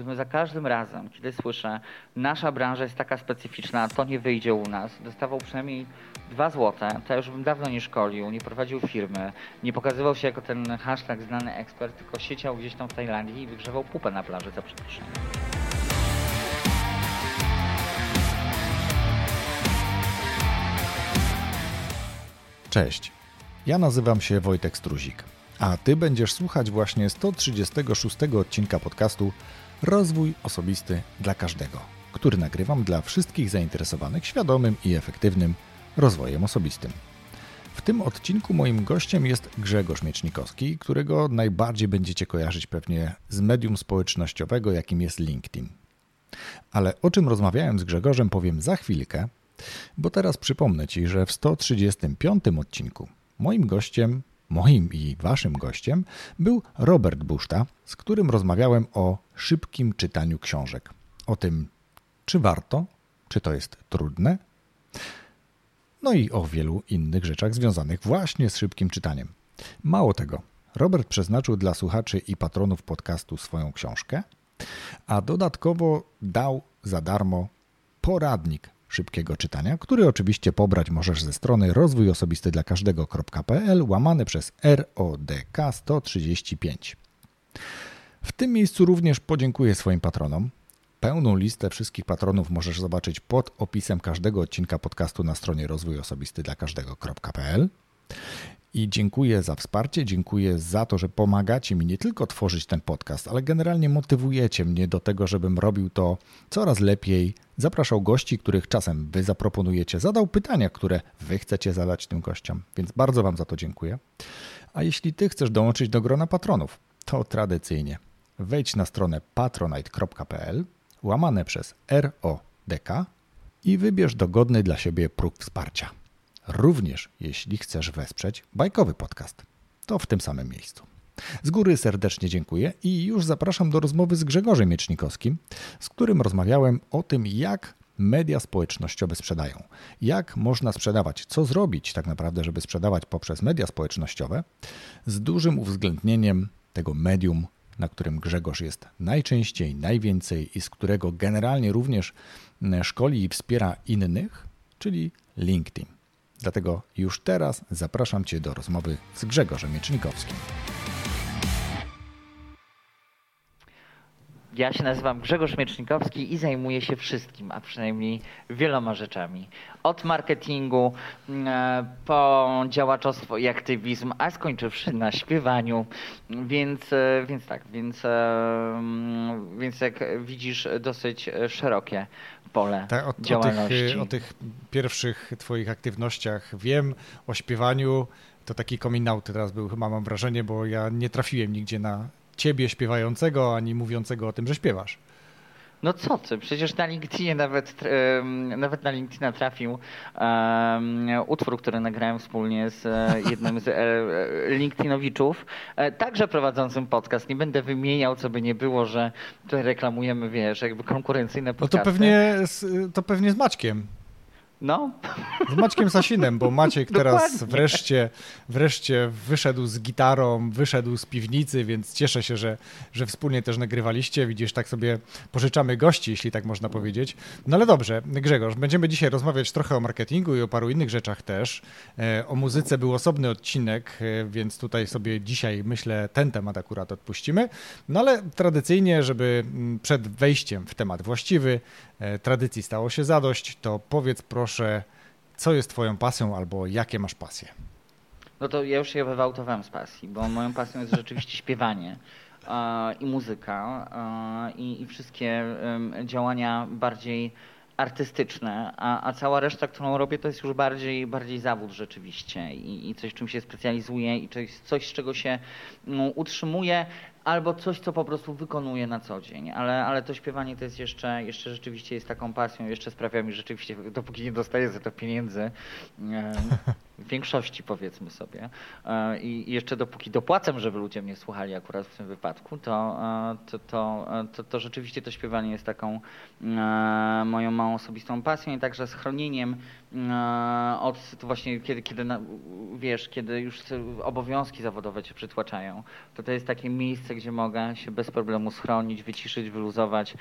gdybym za każdym razem, kiedy słyszę, nasza branża jest taka specyficzna, to nie wyjdzie u nas, dostawał przynajmniej dwa złote, to już bym dawno nie szkolił, nie prowadził firmy, nie pokazywał się jako ten hashtag znany ekspert, tylko siedział gdzieś tam w Tajlandii i wygrzewał pupę na plaży za przeproszeniem. Cześć. Ja nazywam się Wojtek Struzik, a Ty będziesz słuchać właśnie 136 odcinka podcastu Rozwój Osobisty dla Każdego, który nagrywam dla wszystkich zainteresowanych świadomym i efektywnym rozwojem osobistym. W tym odcinku moim gościem jest Grzegorz Miecznikowski, którego najbardziej będziecie kojarzyć pewnie z medium społecznościowego, jakim jest LinkedIn. Ale o czym rozmawiałem z Grzegorzem powiem za chwilkę, bo teraz przypomnę Ci, że w 135 odcinku moim gościem, moim i Waszym gościem był Robert Buszta, z którym rozmawiałem o szybkim czytaniu książek. O tym, czy warto, czy to jest trudne, no i o wielu innych rzeczach związanych właśnie z szybkim czytaniem. Mało tego, Robert przeznaczył dla słuchaczy i patronów podcastu swoją książkę, a dodatkowo dał za darmo poradnik szybkiego czytania, który oczywiście pobrać możesz ze strony rozwój osobisty dla każdego.pl łamane przez RODK 135. W tym miejscu również podziękuję swoim patronom. Pełną listę wszystkich patronów możesz zobaczyć pod opisem każdego odcinka podcastu na stronie rozwój osobisty dla każdego.pl. I dziękuję za wsparcie, dziękuję za to, że pomagacie mi nie tylko tworzyć ten podcast, ale generalnie motywujecie mnie do tego, żebym robił to coraz lepiej, zapraszał gości, których czasem wy zaproponujecie, zadał pytania, które wy chcecie zadać tym gościom, więc bardzo wam za to dziękuję. A jeśli ty chcesz dołączyć do grona patronów, to tradycyjnie wejdź na stronę patronite.pl łamane przez RODK i wybierz dogodny dla siebie próg wsparcia. Również jeśli chcesz wesprzeć bajkowy podcast, to w tym samym miejscu. Z góry serdecznie dziękuję i już zapraszam do rozmowy z Grzegorzem Miecznikowskim, z którym rozmawiałem o tym, jak media społecznościowe sprzedają. Jak można sprzedawać, co zrobić tak naprawdę, żeby sprzedawać poprzez media społecznościowe, z dużym uwzględnieniem tego medium, na którym Grzegorz jest najczęściej, najwięcej i z którego generalnie również szkoli i wspiera innych, czyli LinkedIn. Dlatego już teraz zapraszam Cię do rozmowy z Grzegorzem Miecznikowskim. Ja się nazywam Grzegorz Miecznikowski i zajmuję się wszystkim, a przynajmniej wieloma rzeczami. Od marketingu e, po działaczostwo i aktywizm, a skończywszy na śpiewaniu. Więc, e, więc tak, więc, e, więc jak widzisz, dosyć szerokie pole tak, o, działalności. O tych, o tych pierwszych twoich aktywnościach wiem, o śpiewaniu. To taki coming out teraz był, chyba mam wrażenie, bo ja nie trafiłem nigdzie na ciebie śpiewającego, ani mówiącego o tym, że śpiewasz. No co ty, przecież na LinkedInie nawet, nawet na LinkedIna trafił um, utwór, który nagrałem wspólnie z e, jednym z e, LinkedInowiczów, e, także prowadzącym podcast. Nie będę wymieniał, co by nie było, że tutaj reklamujemy, wiesz, jakby konkurencyjne podcasty. No to pewnie, to pewnie z Maćkiem. No. Z Maćkiem Sasinem, bo Maciek teraz wreszcie, wreszcie wyszedł z gitarą, wyszedł z piwnicy, więc cieszę się, że, że wspólnie też nagrywaliście. Widzisz, tak sobie pożyczamy gości, jeśli tak można powiedzieć. No ale dobrze, Grzegorz, będziemy dzisiaj rozmawiać trochę o marketingu i o paru innych rzeczach też. E, o muzyce był osobny odcinek, e, więc tutaj sobie dzisiaj myślę ten temat akurat odpuścimy. No ale tradycyjnie, żeby mm, przed wejściem w temat właściwy, tradycji stało się zadość, to powiedz proszę, co jest Twoją pasją albo jakie masz pasje? No to ja już się wywałtowałem z pasji, bo moją pasją jest rzeczywiście śpiewanie i muzyka i, i wszystkie działania bardziej artystyczne, a, a cała reszta, którą robię, to jest już bardziej, bardziej zawód rzeczywiście i, i coś, czym się specjalizuję i coś, coś z czego się no, utrzymuję, albo coś, co po prostu wykonuję na co dzień, ale, ale to śpiewanie to jest jeszcze, jeszcze rzeczywiście jest taką pasją, jeszcze sprawia mi rzeczywiście, dopóki nie dostaję za to pieniędzy, w większości powiedzmy sobie. E, I jeszcze dopóki dopłacam, żeby ludzie mnie słuchali akurat w tym wypadku, to, e, to, to, to, to rzeczywiście to śpiewanie jest taką moją małą osobistą pasją i także schronieniem od właśnie kiedy, kiedy wiesz, kiedy już obowiązki zawodowe cię przytłaczają, to to jest takie miejsce, gdzie mogę się bez problemu schronić, wyciszyć, wyluzować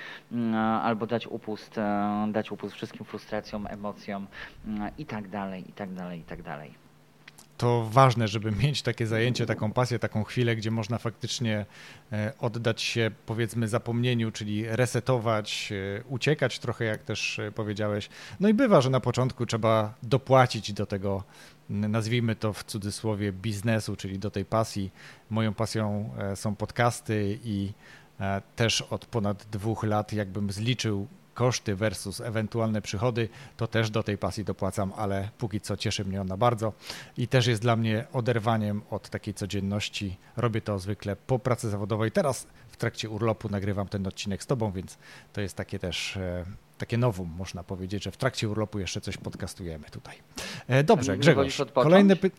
albo dać upust, dać upust wszystkim frustracjom, emocjom i tak dalej, i tak dalej, i tak dalej to ważne, żeby mieć takie zajęcie, taką pasję, taką chwilę, gdzie można faktycznie e, oddać się powiedzmy zapomnieniu, czyli resetować, e, uciekać trochę, jak też e, powiedziałeś. No i bywa, że na początku trzeba dopłacić do tego, nazwijmy to w cudzysłowie, biznesu, czyli do tej pasji. Moją pasją są podcasty i też od ponad dwóch lat, jakbym zliczył koszty versus ewentualne przychody, to też do tej pasji dopłacam, ale póki co cieszy mnie ona bardzo i też jest dla mnie oderwaniem od takiej codzienności. Robię to zwykle po pracy zawodowej. Teraz w trakcie urlopu nagrywam ten odcinek z Tobą, więc to jest takie też e, takie nowum, można powiedzieć, że w trakcie urlopu jeszcze coś podcastujemy tutaj. E, dobrze, Grzegorz, kolejny py...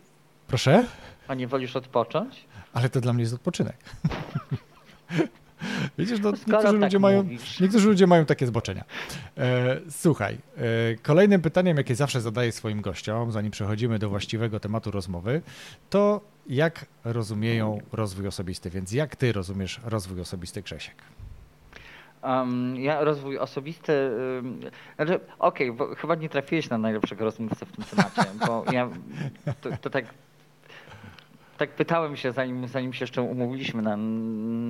Proszę? A nie wolisz odpocząć? Ale to dla mnie jest odpoczynek. Widzisz, no, niektórzy, tak ludzie mają, niektórzy ludzie mają takie zboczenia. E, słuchaj, e, kolejnym pytaniem, jakie zawsze zadaję swoim gościom, zanim przechodzimy do właściwego tematu rozmowy, to jak rozumieją rozwój osobisty, więc jak ty rozumiesz rozwój osobisty, Grzesiek? Um, ja rozwój osobisty, um, znaczy okej, okay, chyba nie trafiłeś na najlepszego rozmówcę w tym temacie, bo ja to, to tak tak pytałem się, zanim, zanim się jeszcze umówiliśmy na,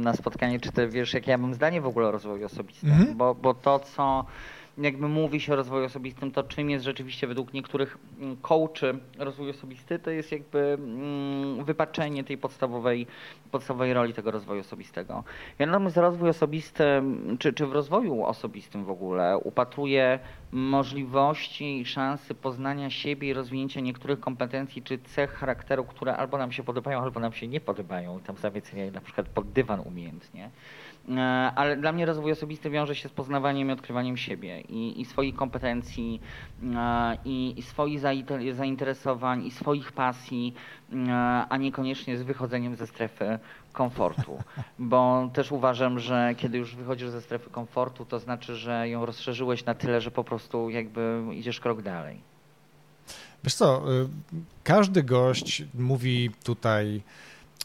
na spotkanie, czy ty wiesz, jakie ja mam zdanie w ogóle o rozwoju osobistym, mhm. bo, bo to, co jakby mówi się o rozwoju osobistym, to czym jest rzeczywiście według niektórych mm, coachy rozwój osobisty, to jest jakby mm, wypaczenie tej podstawowej, podstawowej roli tego rozwoju osobistego. Ja natomiast rozwój osobisty, czy, czy w rozwoju osobistym w ogóle upatruję możliwości i szansy poznania siebie i rozwinięcia niektórych kompetencji czy cech charakteru, które albo nam się podobają, albo nam się nie podobają. Tam zawiecenie na przykład pod dywan umiejętnie. E, ale dla mnie rozwój osobisty wiąże się z poznawaniem i odkrywaniem siebie i, i swoich kompetencji, e, i, i swoich zainteresowań, i swoich pasji, e, a niekoniecznie z wychodzeniem ze strefy komfortu. Bo też uważam, że kiedy już wychodzisz ze strefy komfortu, to znaczy, że ją rozszerzyłeś na tyle, że po prostu jakby idziesz krok dalej. Wiesz co, y, każdy gość mówi tutaj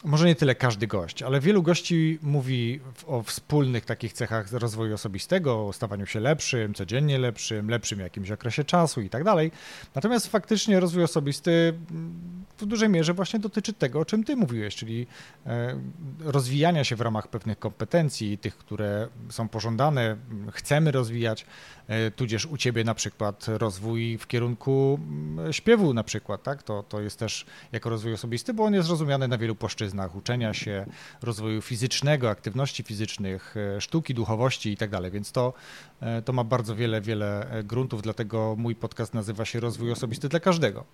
może nie tyle każdy gość, ale wielu gości mówi o wspólnych takich cechach rozwoju osobistego, o stawaniu się lepszym, codziennie lepszym, lepszym jakimś okresie czasu i tak dalej. Natomiast faktycznie rozwój osobisty w dużej mierze właśnie dotyczy tego, o czym ty mówiłeś, czyli e, rozwijania się w ramach pewnych kompetencji, tych, które są pożądane, chcemy rozwijać, e, tudzież u ciebie na przykład rozwój w kierunku śpiewu na przykład, tak? To, to jest też jako rozwój osobisty, bo on jest rozumiany na wielu płaszczyznach uczenia się, rozwoju fizycznego, aktywności fizycznych, e, sztuki, duchowości i tak więc to, to ma bardzo wiele, wiele gruntów, dlatego mój podcast nazywa się Rozwój Osobisty dla Każdego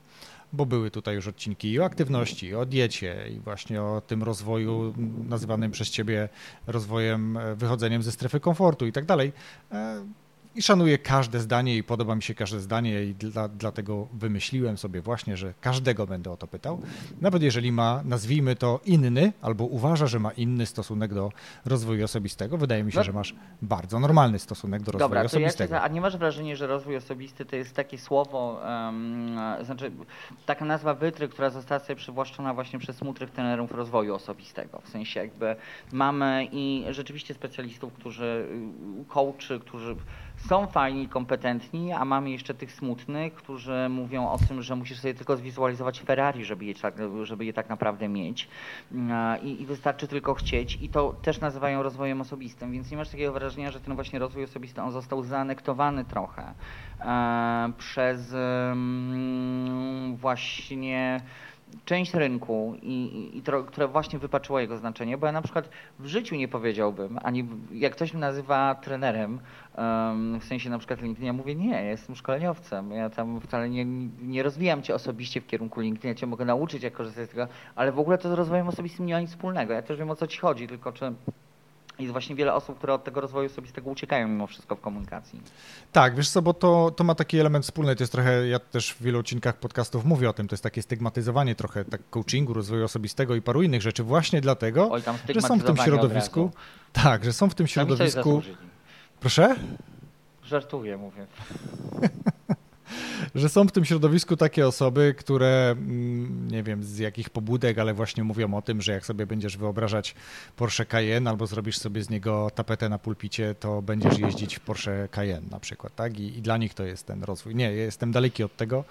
bo były tutaj już odcinki i o aktywności, i o diecie, i właśnie o tym rozwoju nazywanym przez Ciebie rozwojem, e, wychodzeniem ze strefy komfortu i tak dalej. I szanuję każde zdanie i podoba mi się każde zdanie i dla, dlatego wymyśliłem sobie właśnie, że każdego będę o to pytał. Nawet jeżeli ma, nazwijmy to inny, albo uważa, że ma inny stosunek do rozwoju osobistego. Wydaje mi się, no. że masz bardzo normalny stosunek do rozwoju Dobra, osobistego. Ja a nie masz wrażenia, że rozwój osobisty to jest takie słowo, um, znaczy taka nazwa wytry, która została sobie przywłaszczona właśnie przez mądrych trenerów rozwoju osobistego. W sensie jakby mamy i rzeczywiście specjalistów, którzy, coachy, którzy są fajni, kompetentni, a mamy jeszcze tych smutnych, którzy mówią o tym, że musisz sobie tylko zwizualizować Ferrari, żeby je, tak, żeby je tak naprawdę mieć. I, I, wystarczy tylko chcieć. I to też nazywają rozwojem osobistym, więc nie masz takiego wrażenia, że ten właśnie rozwój osobisty on został zaanektowany trochę e, przez mm, właśnie część rynku, i, i, które właśnie wypaczyło jego znaczenie, bo ja na przykład w życiu nie powiedziałbym, ani jak ktoś mnie nazywa trenerem, um, w sensie na przykład LinkedIn, ja mówię nie, jestem szkoleniowcem, ja tam wcale nie, nie rozwijam cię osobiście w kierunku LinkedIn, ja cię mogę nauczyć jak korzystać z tego, ale w ogóle to z rozwojem osobistym nie ma nic wspólnego. Ja też wiem o co ci chodzi, tylko czy jest właśnie wiele osób, które od tego rozwoju osobistego uciekają mimo wszystko w komunikacji. Tak, wiesz co, bo to, to ma taki element wspólny, to jest trochę, ja też w wielu odcinkach podcastów mówię o tym, to jest takie stygmatyzowanie trochę tak coachingu, rozwoju osobistego i paru innych rzeczy właśnie dlatego, Oj, że są w tym środowisku, tak, że są w tym środowisku... Proszę? Żartuję, mówię. że są w tym środowisku takie osoby, które mm, nie wiem z jakich pobudek, ale właśnie mówią o tym, że jak sobie będziesz wyobrażać Porsche Cayenne albo zrobisz sobie z niego tapetę na pulpicie, to będziesz jeździć w Porsche Cayenne na przykład, tak? I, i dla nich to jest ten rozwój. Nie, jestem daleki od tego.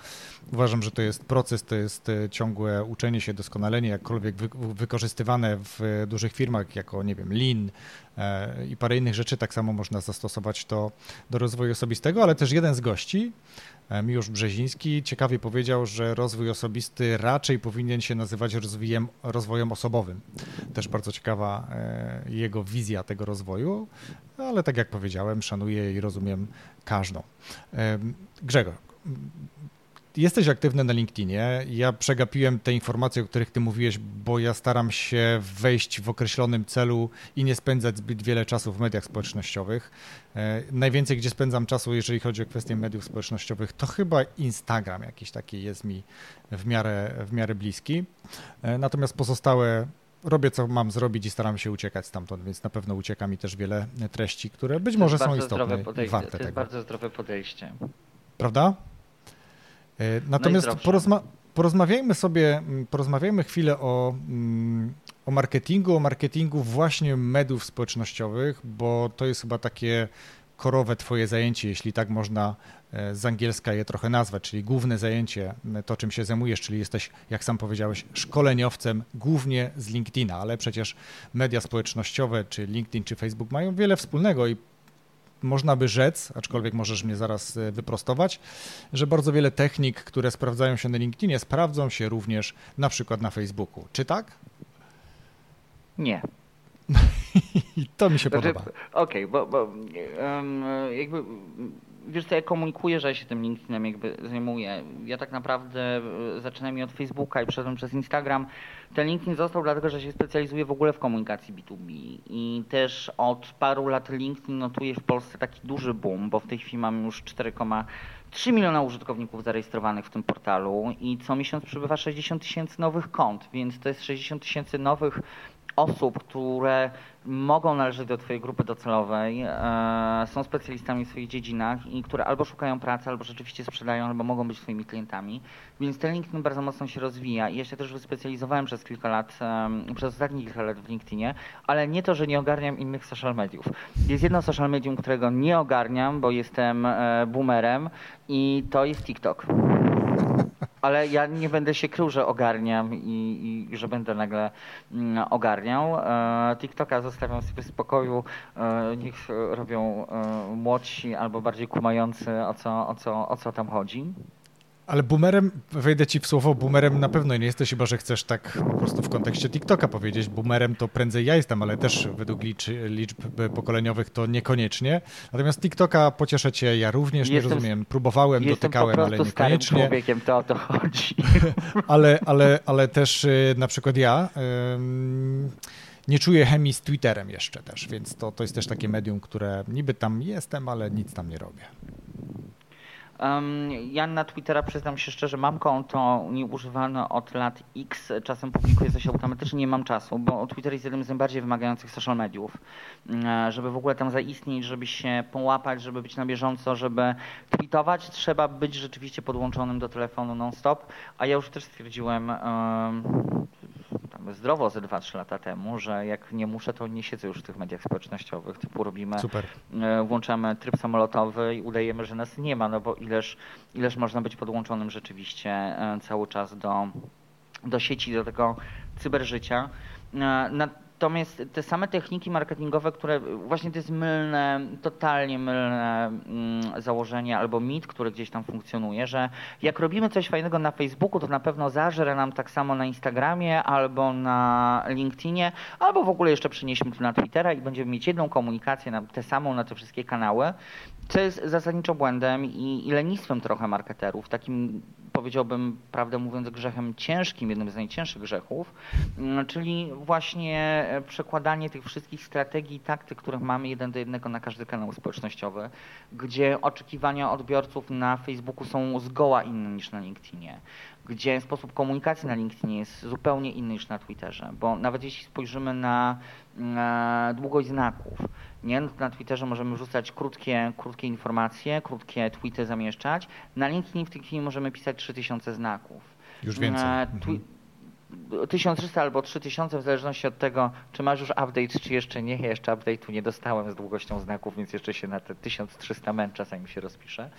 Uważam, że to jest proces, to jest e, ciągłe uczenie się, doskonalenie, jakkolwiek wy, wykorzystywane w dużych firmach jako, nie wiem, Lean, i parę innych rzeczy. Tak samo można zastosować to do rozwoju osobistego, ale też jeden z gości E, Miłosz Brzeziński ciekawie powiedział, że rozwój osobisty raczej powinien się nazywać rozwojem, rozwojem osobowym. Też bardzo ciekawa e, jego wizja tego rozwoju, ale tak jak powiedziałem, szanuję i rozumiem każdą. E, Grzegorz, Jesteś aktywny na LinkedInie. Ja przegapiłem te informacje, o których ty mówiłeś, bo ja staram się wejść w określonym celu i nie spędzać zbyt wiele czasu w mediach społecznościowych. E, najwięcej, gdzie spędzam czasu, jeżeli chodzi o kwestie mediów społecznościowych, to chyba Instagram jakiś taki jest mi w miarę, w miarę bliski. E, natomiast pozostałe robię co mam zrobić i staram się uciekać stamtąd, więc na pewno ucieka mi też wiele treści, które być może są istotne i warte To jest tego. bardzo zdrowe podejście. Prawda? E, natomiast porozma porozmawiajmy sobie, mm, porozmawiajmy chwilę o, mm, o marketingu, o marketingu właśnie mediów społecznościowych, bo to jest chyba takie korowe twoje zajęcie, jeśli tak można e, z angielska je trochę nazwać, czyli główne zajęcie, to czym się zajmujesz, czyli jesteś, jak sam powiedziałeś, szkoleniowcem głównie z LinkedIna, ale przecież media społecznościowe, czy LinkedIn, czy Facebook mają wiele wspólnego i można by rzec, aczkolwiek możesz mnie zaraz e, wyprostować, że bardzo wiele technik, które sprawdzają się na LinkedInie, sprawdzą się również na przykład na Facebooku. Czy tak? Nie. I to mi się znaczy, podoba. Okej, okay, bo, bo um, jakby wiesz co, ja komunikuję, że ja się tym LinkedInem jakby zajmuję. Ja tak naprawdę e, zaczynam od Facebooka i przeszedłem przez Instagram. Ten LinkedIn został dlatego, że się specjalizuję w ogóle w komunikacji B2B i też od paru lat LinkedIn notuje w Polsce taki duży boom, bo w tej chwili mam już 4,3 miliona użytkowników zarejestrowanych w tym portalu i co miesiąc przybywa 60 tysięcy nowych kont, więc to jest 60 tysięcy nowych osób, które mogą należeć do Twojej grupy docelowej, e, są specjalistami w swoich dziedzinach i które albo szukają pracy, albo rzeczywiście sprzedają, albo mogą być Twoimi klientami. Więc ten LinkedIn bardzo mocno się rozwija i ja się też wyspecjalizowałem przez kilka lat, przez ostatnie kilka lat w LinkedInie, ale nie to, że nie ogarniam innych social mediów. Jest jedno social medium, którego nie ogarniam, bo jestem e, boomerem i to jest TikTok. Ale ja nie będę się krył, że ogarniam i, i że będę nagle mm, ogarniał. E, TikToka zostawiam sobie w spokoju. E, niech robią e, młodsi albo bardziej kumający, o co, o co, o co tam chodzi. Ale boomerem, wejdę ci w słowo, boomerem na pewno nie jesteś, chyba że chcesz tak po prostu w kontekście TikToka powiedzieć. Boomerem to prędzej ja jestem, ale też według liczb, liczb pokoleniowych to niekoniecznie. Natomiast TikToka pocieszę cię, ja również jestem, nie rozumiem. Próbowałem, dotykałem, ale niekoniecznie. Jestem człowiekiem, to o to chodzi. ale, ale, ale też y, na przykład ja nie czuję chemii z Twitterem jeszcze też, więc to, to jest też takie medium, które niby tam jestem, ale nic tam nie robię. Ja na Twittera przyznam się szczerze, mam konto nieużywane od lat X, czasem publikuję coś automatycznie, nie mam czasu, bo Twitter jest jednym z najbardziej wymagających social mediów. Żeby w ogóle tam zaistnieć, żeby się połapać, żeby być na bieżąco, żeby tweetować, trzeba być rzeczywiście podłączonym do telefonu non-stop, a ja już też stwierdziłem tam zdrowo ze 2-3 lata temu, że jak nie muszę, to nie siedzę już w tych mediach społecznościowych, typu robimy, Super. E, włączamy tryb samolotowy i udajemy, że nas nie ma, no bo ileż, ileż można być podłączonym rzeczywiście e, cały czas do, do sieci, do tego cyberżycia. E, Natomiast te same techniki marketingowe, które właśnie to jest mylne, totalnie mylne mm, założenie albo mit, który gdzieś tam funkcjonuje, że jak robimy coś fajnego na Facebooku, to na pewno zażre nam tak samo na Instagramie albo na LinkedInie, albo w ogóle jeszcze przenieśmy to na Twittera i będziemy mieć jedną komunikację, na, tę samą na te wszystkie kanały, co jest zasadniczo błędem i, i lenistwem trochę marketerów, takim powiedziałbym, prawdę mówiąc, grzechem ciężkim, jednym z najcięższych grzechów, mm, czyli właśnie e, przekładanie tych wszystkich strategii i taktyk, których mamy jeden do jednego na każdy kanał społecznościowy, gdzie oczekiwania odbiorców na Facebooku są zgoła inne niż na LinkedInie gdzie sposób komunikacji na LinkedInie jest zupełnie inny niż na Twitterze, bo nawet jeśli spojrzymy na, na długość znaków, nie? Na Twitterze możemy wrzucać krótkie, krótkie informacje, krótkie tweety zamieszczać. Na LinkedIn w tej chwili możemy pisać 3000 znaków. Już więcej. E, twi- 1300 albo 3000 w zależności od tego, czy masz już update, czy jeszcze nie. Ja jeszcze update'u nie dostałem z długością znaków, więc jeszcze się na te 1300 męczę, zanim się rozpiszę.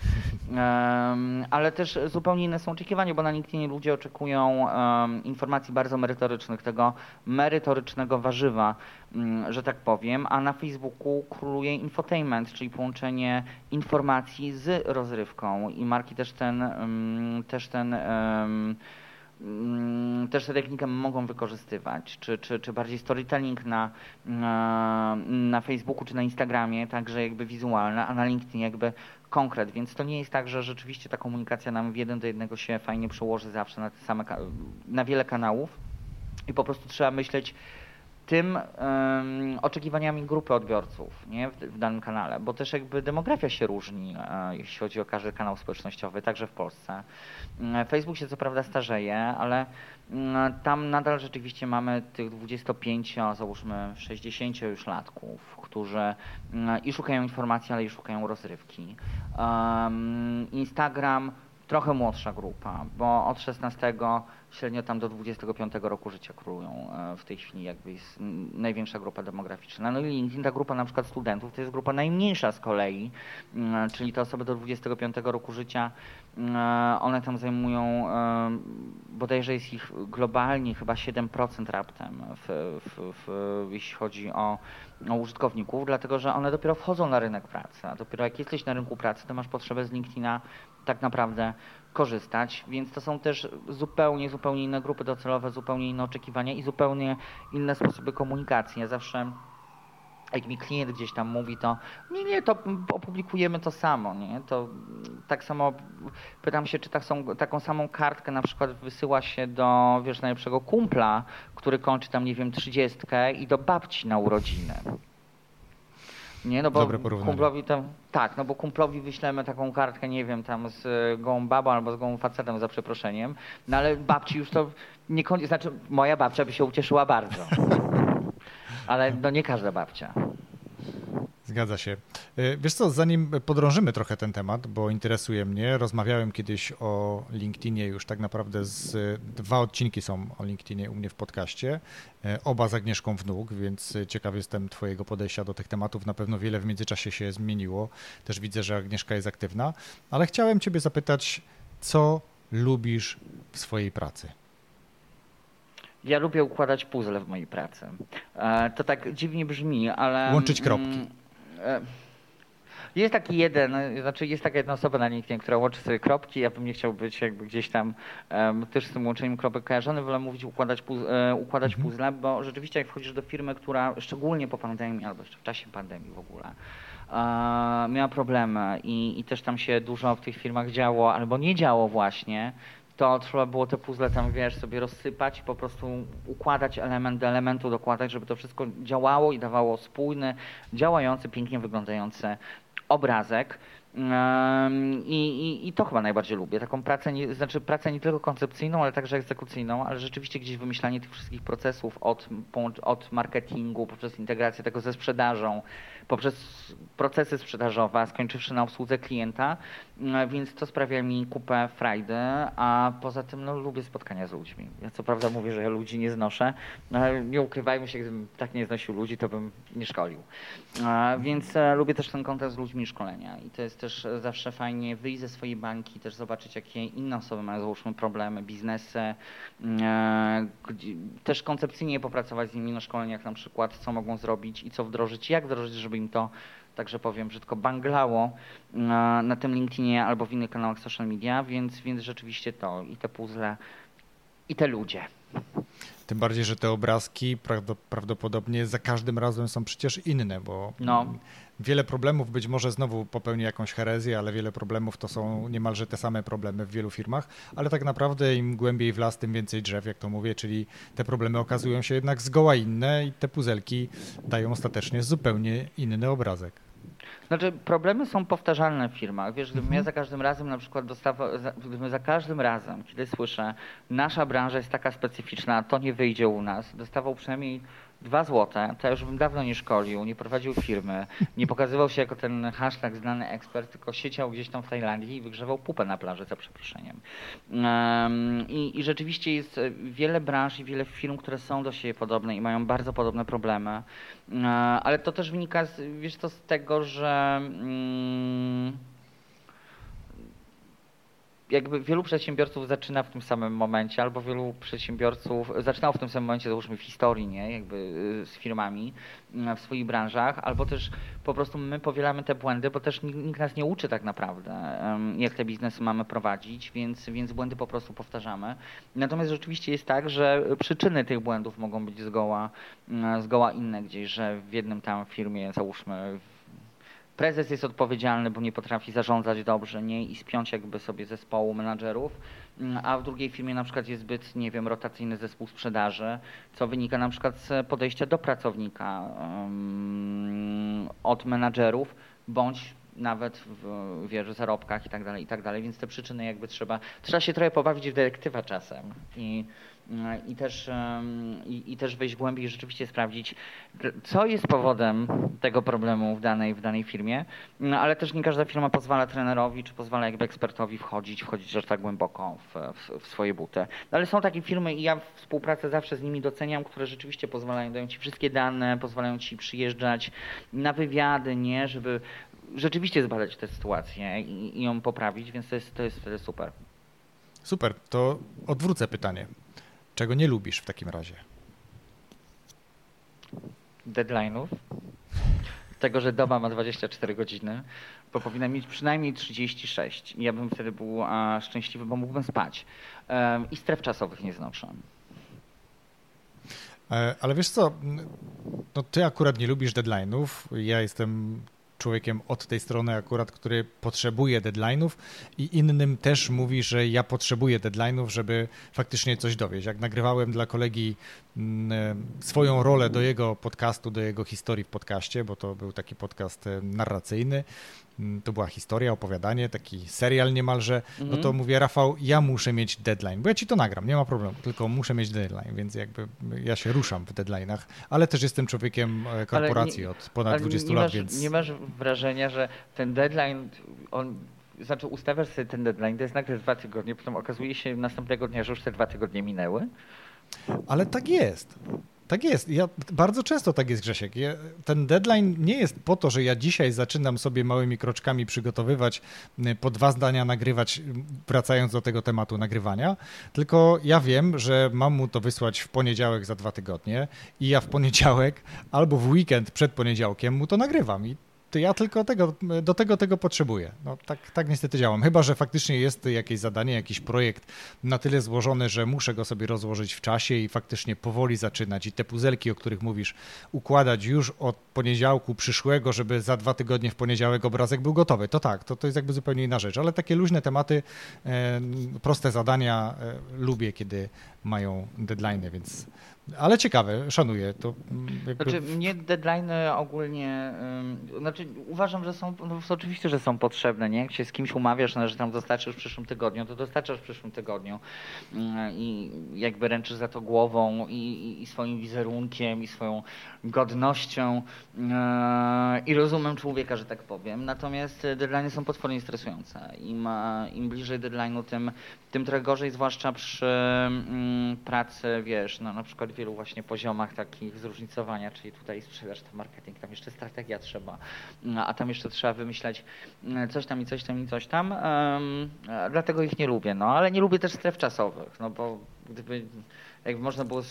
Um, ale też zupełnie inne są oczekiwania, bo na LinkedInie ludzie oczekują um, informacji bardzo merytorycznych, tego merytorycznego warzywa, um, że tak powiem, a na Facebooku króluje infotainment, czyli połączenie informacji z rozrywką i marki też ten, też ten Mm, też tę technikę mogą wykorzystywać, czy, czy, czy bardziej storytelling na, na, na Facebooku czy na Instagramie, także jakby wizualne, a na LinkedInie jakby konkret, więc to nie jest tak, że rzeczywiście ta komunikacja nam w jeden do jednego się fajnie przełoży zawsze na same, na wiele kanałów. I po prostu trzeba myśleć tym um, oczekiwaniami grupy odbiorców nie, w, w, danym kanale, bo też jakby demografia się różni, e, jeśli chodzi o każdy kanał społecznościowy, także w Polsce. E, Facebook się co prawda starzeje, ale tam nadal rzeczywiście mamy tych 25, a załóżmy 60 już latków, którzy i szukają informacji, ale i szukają rozrywki. Um, Instagram trochę młodsza grupa, bo od 16 średnio tam do 25 roku życia królują e, w tej chwili jakby jest największa grupa demograficzna. No i ta grupa na przykład studentów, to jest grupa najmniejsza z kolei, mm, czyli te osoby do 25 roku życia, mm, one tam zajmują, e, bodajże jest ich globalnie chyba 7% raptem, w, w, w, jeśli chodzi o, o użytkowników, dlatego że one dopiero wchodzą na rynek pracy, a dopiero jak jesteś na rynku pracy, to masz potrzebę z LinkedIna tak naprawdę korzystać, więc to są też zupełnie, zupełnie inne grupy docelowe, zupełnie inne oczekiwania i zupełnie inne sposoby komunikacji. Ja zawsze jak mi klient gdzieś tam mówi, to nie, nie, to opublikujemy to samo, nie? To tak samo pytam się, czy tak są, taką samą kartkę na przykład wysyła się do, wiesz, najlepszego kumpla, który kończy tam, nie wiem, trzydziestkę i do babci na urodziny. Nie, no bo kumplowi tam, tak, no bo kumplowi wyślemy taką kartkę, nie wiem, tam z e, gołą babą albo z gołą facetem za przeproszeniem, no ale babci już to nie znaczy moja babcia by się ucieszyła bardzo. Ale no nie każda babcia. Zgadza się. E, wiesz co, zanim podrążymy trochę ten temat, bo interesuje mnie, rozmawiałem kiedyś o LinkedInie, już tak naprawdę z, dwa odcinki są o LinkedInie u mnie w podcaście, e, oba z Agnieszką Wnuk, więc ciekaw jestem Twojego podejścia do tych tematów. Na pewno wiele w międzyczasie się zmieniło. Też widzę, że Agnieszka jest aktywna, ale chciałem Ciebie zapytać, co lubisz w swojej pracy? Ja lubię układać puzzle w mojej pracy. E, to tak dziwnie brzmi, ale... Łączyć kropki. E, jest taki jeden, znaczy jest taka jedna osoba na LinkedInie, która łączy sobie kropki. Ja bym nie chciał być jakby gdzieś tam um, też z tym łączeniem kropek kojarzony, wolę mówić układać, puzzle, układać mhm. puzzle, bo rzeczywiście jak wchodzisz do firmy, która szczególnie po pandemii albo jeszcze w czasie pandemii w ogóle miała problemy i, i też tam się dużo w tych firmach działo albo nie działo właśnie, to trzeba było te puzzle tam, wiesz, sobie rozsypać po prostu układać element do elementu, dokładać, żeby to wszystko działało i dawało spójny, działający, pięknie wyglądający obrazek. I, i, I, to chyba najbardziej lubię. Taką pracę, nie, znaczy pracę nie tylko koncepcyjną, ale także egzekucyjną, ale rzeczywiście gdzieś wymyślanie tych wszystkich procesów od, od marketingu, poprzez integrację tego ze sprzedażą, poprzez procesy sprzedażowe, skończywszy na obsłudze klienta, mm, więc to sprawia mi kupę frajdy, a poza tym no, lubię spotkania z ludźmi. Ja co prawda mówię, że ja ludzi nie znoszę, no, ale nie ukrywajmy się, gdybym tak nie znosił ludzi, to bym nie szkolił. Więc e, lubię też ten kontakt z ludźmi i szkolenia i to jest też zawsze fajnie wyjść ze swojej bańki, też zobaczyć, jakie inne osoby mają, załóżmy, problemy, biznesy, mm, e, też koncepcyjnie popracować z nimi na szkoleniach na przykład, co mogą zrobić i co wdrożyć, jak wdrożyć, żeby im to, także powiem brzydko, banglało na, na tym LinkedInie albo w innych kanałach social media, więc, więc rzeczywiście to i te puzzle, i te ludzie. Tym bardziej, że te obrazki prawdopodobnie za każdym razem są przecież inne, bo no. wiele problemów, być może znowu popełni jakąś herezję, ale wiele problemów to są niemalże te same problemy w wielu firmach, ale tak naprawdę im głębiej w las, tym więcej drzew, jak to mówię, czyli te problemy okazują się jednak zgoła inne i te puzelki dają ostatecznie zupełnie inny obrazek. Znaczy, problemy są powtarzalne w firmach. Wiesz, gdybym ja mhm. za każdym razem na przykład dostawał, gdybym za każdym razem, kiedy słyszę, nasza branża jest taka specyficzna, to nie wyjdzie u nas, dostawał przynajmniej dwa złote, to już bym dawno nie szkolił, nie prowadził firmy, nie pokazywał się jako ten hashtag znany ekspert, tylko siedział gdzieś tam w Tajlandii i wygrzewał pupę na plaży, za przeproszeniem. I, I rzeczywiście jest wiele branż i wiele firm, które są do siebie podobne i mają bardzo podobne problemy, um, ale to też wynika, z, wiesz, to z tego, że um, jakby wielu przedsiębiorców zaczyna w tym samym momencie, albo wielu przedsiębiorców zaczynało w tym samym momencie, załóżmy w historii, nie? Jakby y, z firmami y, w swoich branżach, albo też po prostu my powielamy te błędy, bo też nikt nas nie uczy tak naprawdę, jak te biznesy mamy prowadzić, więc, więc błędy po prostu powtarzamy. Natomiast rzeczywiście jest tak, że przyczyny tych błędów mogą być zgoła, y, zgoła inne gdzieś, że w jednym tam firmie, załóżmy prezes jest odpowiedzialny, bo nie potrafi zarządzać dobrze, nie? I spiąć jakby sobie zespołu menadżerów, mm, a w drugiej firmie na przykład jest zbyt, nie wiem, rotacyjny zespół sprzedaży, co wynika na przykład z podejścia do pracownika um, od menadżerów, bądź nawet w wiesz, zarobkach i tak dalej, i tak dalej, więc te przyczyny jakby trzeba, trzeba się trochę pobawić w detektywa czasem. I i też, i, i, też wejść głębiej i rzeczywiście sprawdzić, co jest powodem tego problemu w danej, w danej firmie, no, ale też nie każda firma pozwala trenerowi, czy pozwala jakby ekspertowi wchodzić, wchodzić aż tak głęboko w, w, w swoje buty. No, ale są takie firmy i ja współpracę zawsze z nimi doceniam, które rzeczywiście pozwalają, dają ci wszystkie dane, pozwalają ci przyjeżdżać na wywiady, nie, żeby rzeczywiście zbadać tę sytuację i, i ją poprawić, więc to jest, to jest wtedy super. Super, to odwrócę pytanie. Czego nie lubisz w takim razie? Deadline'ów. Tego, że doba ma 24 godziny, bo powinna mieć przynajmniej 36. Ja bym wtedy był a, szczęśliwy, bo mógłbym spać. I stref czasowych nie znoszę. E, ale wiesz co, no ty akurat nie lubisz deadline'ów. Ja jestem człowiekiem od tej strony akurat, który potrzebuje deadline'ów i innym też mówi, że ja potrzebuję deadline'ów, żeby faktycznie coś dowieść. Jak nagrywałem dla kolegi swoją rolę do jego podcastu, do jego historii w podcaście, bo to był taki podcast e, narracyjny, Mm, to była historia, opowiadanie, taki serial niemalże, no to mhm. mówię, Rafał, ja muszę mieć deadline, bo ja ci to nagram, nie ma problemu, tylko muszę mieć deadline, więc jakby ja się ruszam w deadline'ach, ale też jestem człowiekiem e, korporacji nie, od ponad 20 lat, masz, więc... Nie masz wrażenia, że ten deadline, on znaczy ustawiasz sobie ten deadline, to jest nagle dwa tygodnie, potem okazuje się następnego dnia, że już te dwa tygodnie minęły? Ale tak jest. Tak jest. Ja, bardzo często tak jest, Grzesiek. Ja, ten deadline nie jest po to, że ja dzisiaj zaczynam sobie małymi kroczkami przygotowywać, y, po dwa zdania nagrywać, wracając do tego tematu nagrywania, tylko ja wiem, że mam mu to wysłać w poniedziałek za dwa tygodnie i ja w poniedziałek albo w weekend przed poniedziałkiem mu to nagrywam. I to ja tylko tego, do tego tego potrzebuję. No, tak, tak niestety działam. Chyba, że faktycznie jest jakieś zadanie, jakiś projekt na tyle złożony, że muszę go sobie rozłożyć w czasie i faktycznie powoli zaczynać i te puzelki, o których mówisz, układać już od poniedziałku przyszłego, żeby za dwa tygodnie w poniedziałek obrazek był gotowy. To tak, to, to jest jakby zupełnie inna rzecz, ale takie luźne tematy, e, proste zadania e, lubię, kiedy mają deadline, więc ale ciekawe, szanuję to. Mm, jakby... Znaczy mnie deadline ogólnie, znaczy uważam, że są, no oczywiście, że są potrzebne, nie? Jak się z kimś umawiasz, no, że tam dostarczysz w przyszłym tygodniu, to dostarczasz w przyszłym tygodniu mm, i jakby ręczysz za to głową i, i, i swoim wizerunkiem i swoją godnością e, i rozumem człowieka, że tak powiem. Natomiast deadline są potwornie stresujące. Im, im bliżej deadline'u, tym, tym trochę gorzej, zwłaszcza przy mm, pracy, wiesz, no, na przykład wielu właśnie poziomach takich zróżnicowania, czyli tutaj sprzedaż, to marketing, tam jeszcze strategia trzeba, a tam jeszcze trzeba wymyślać mm, coś tam i coś tam i coś tam. Dlatego ich nie lubię, no ale nie lubię też stref czasowych, no bo gdyby jakby można było,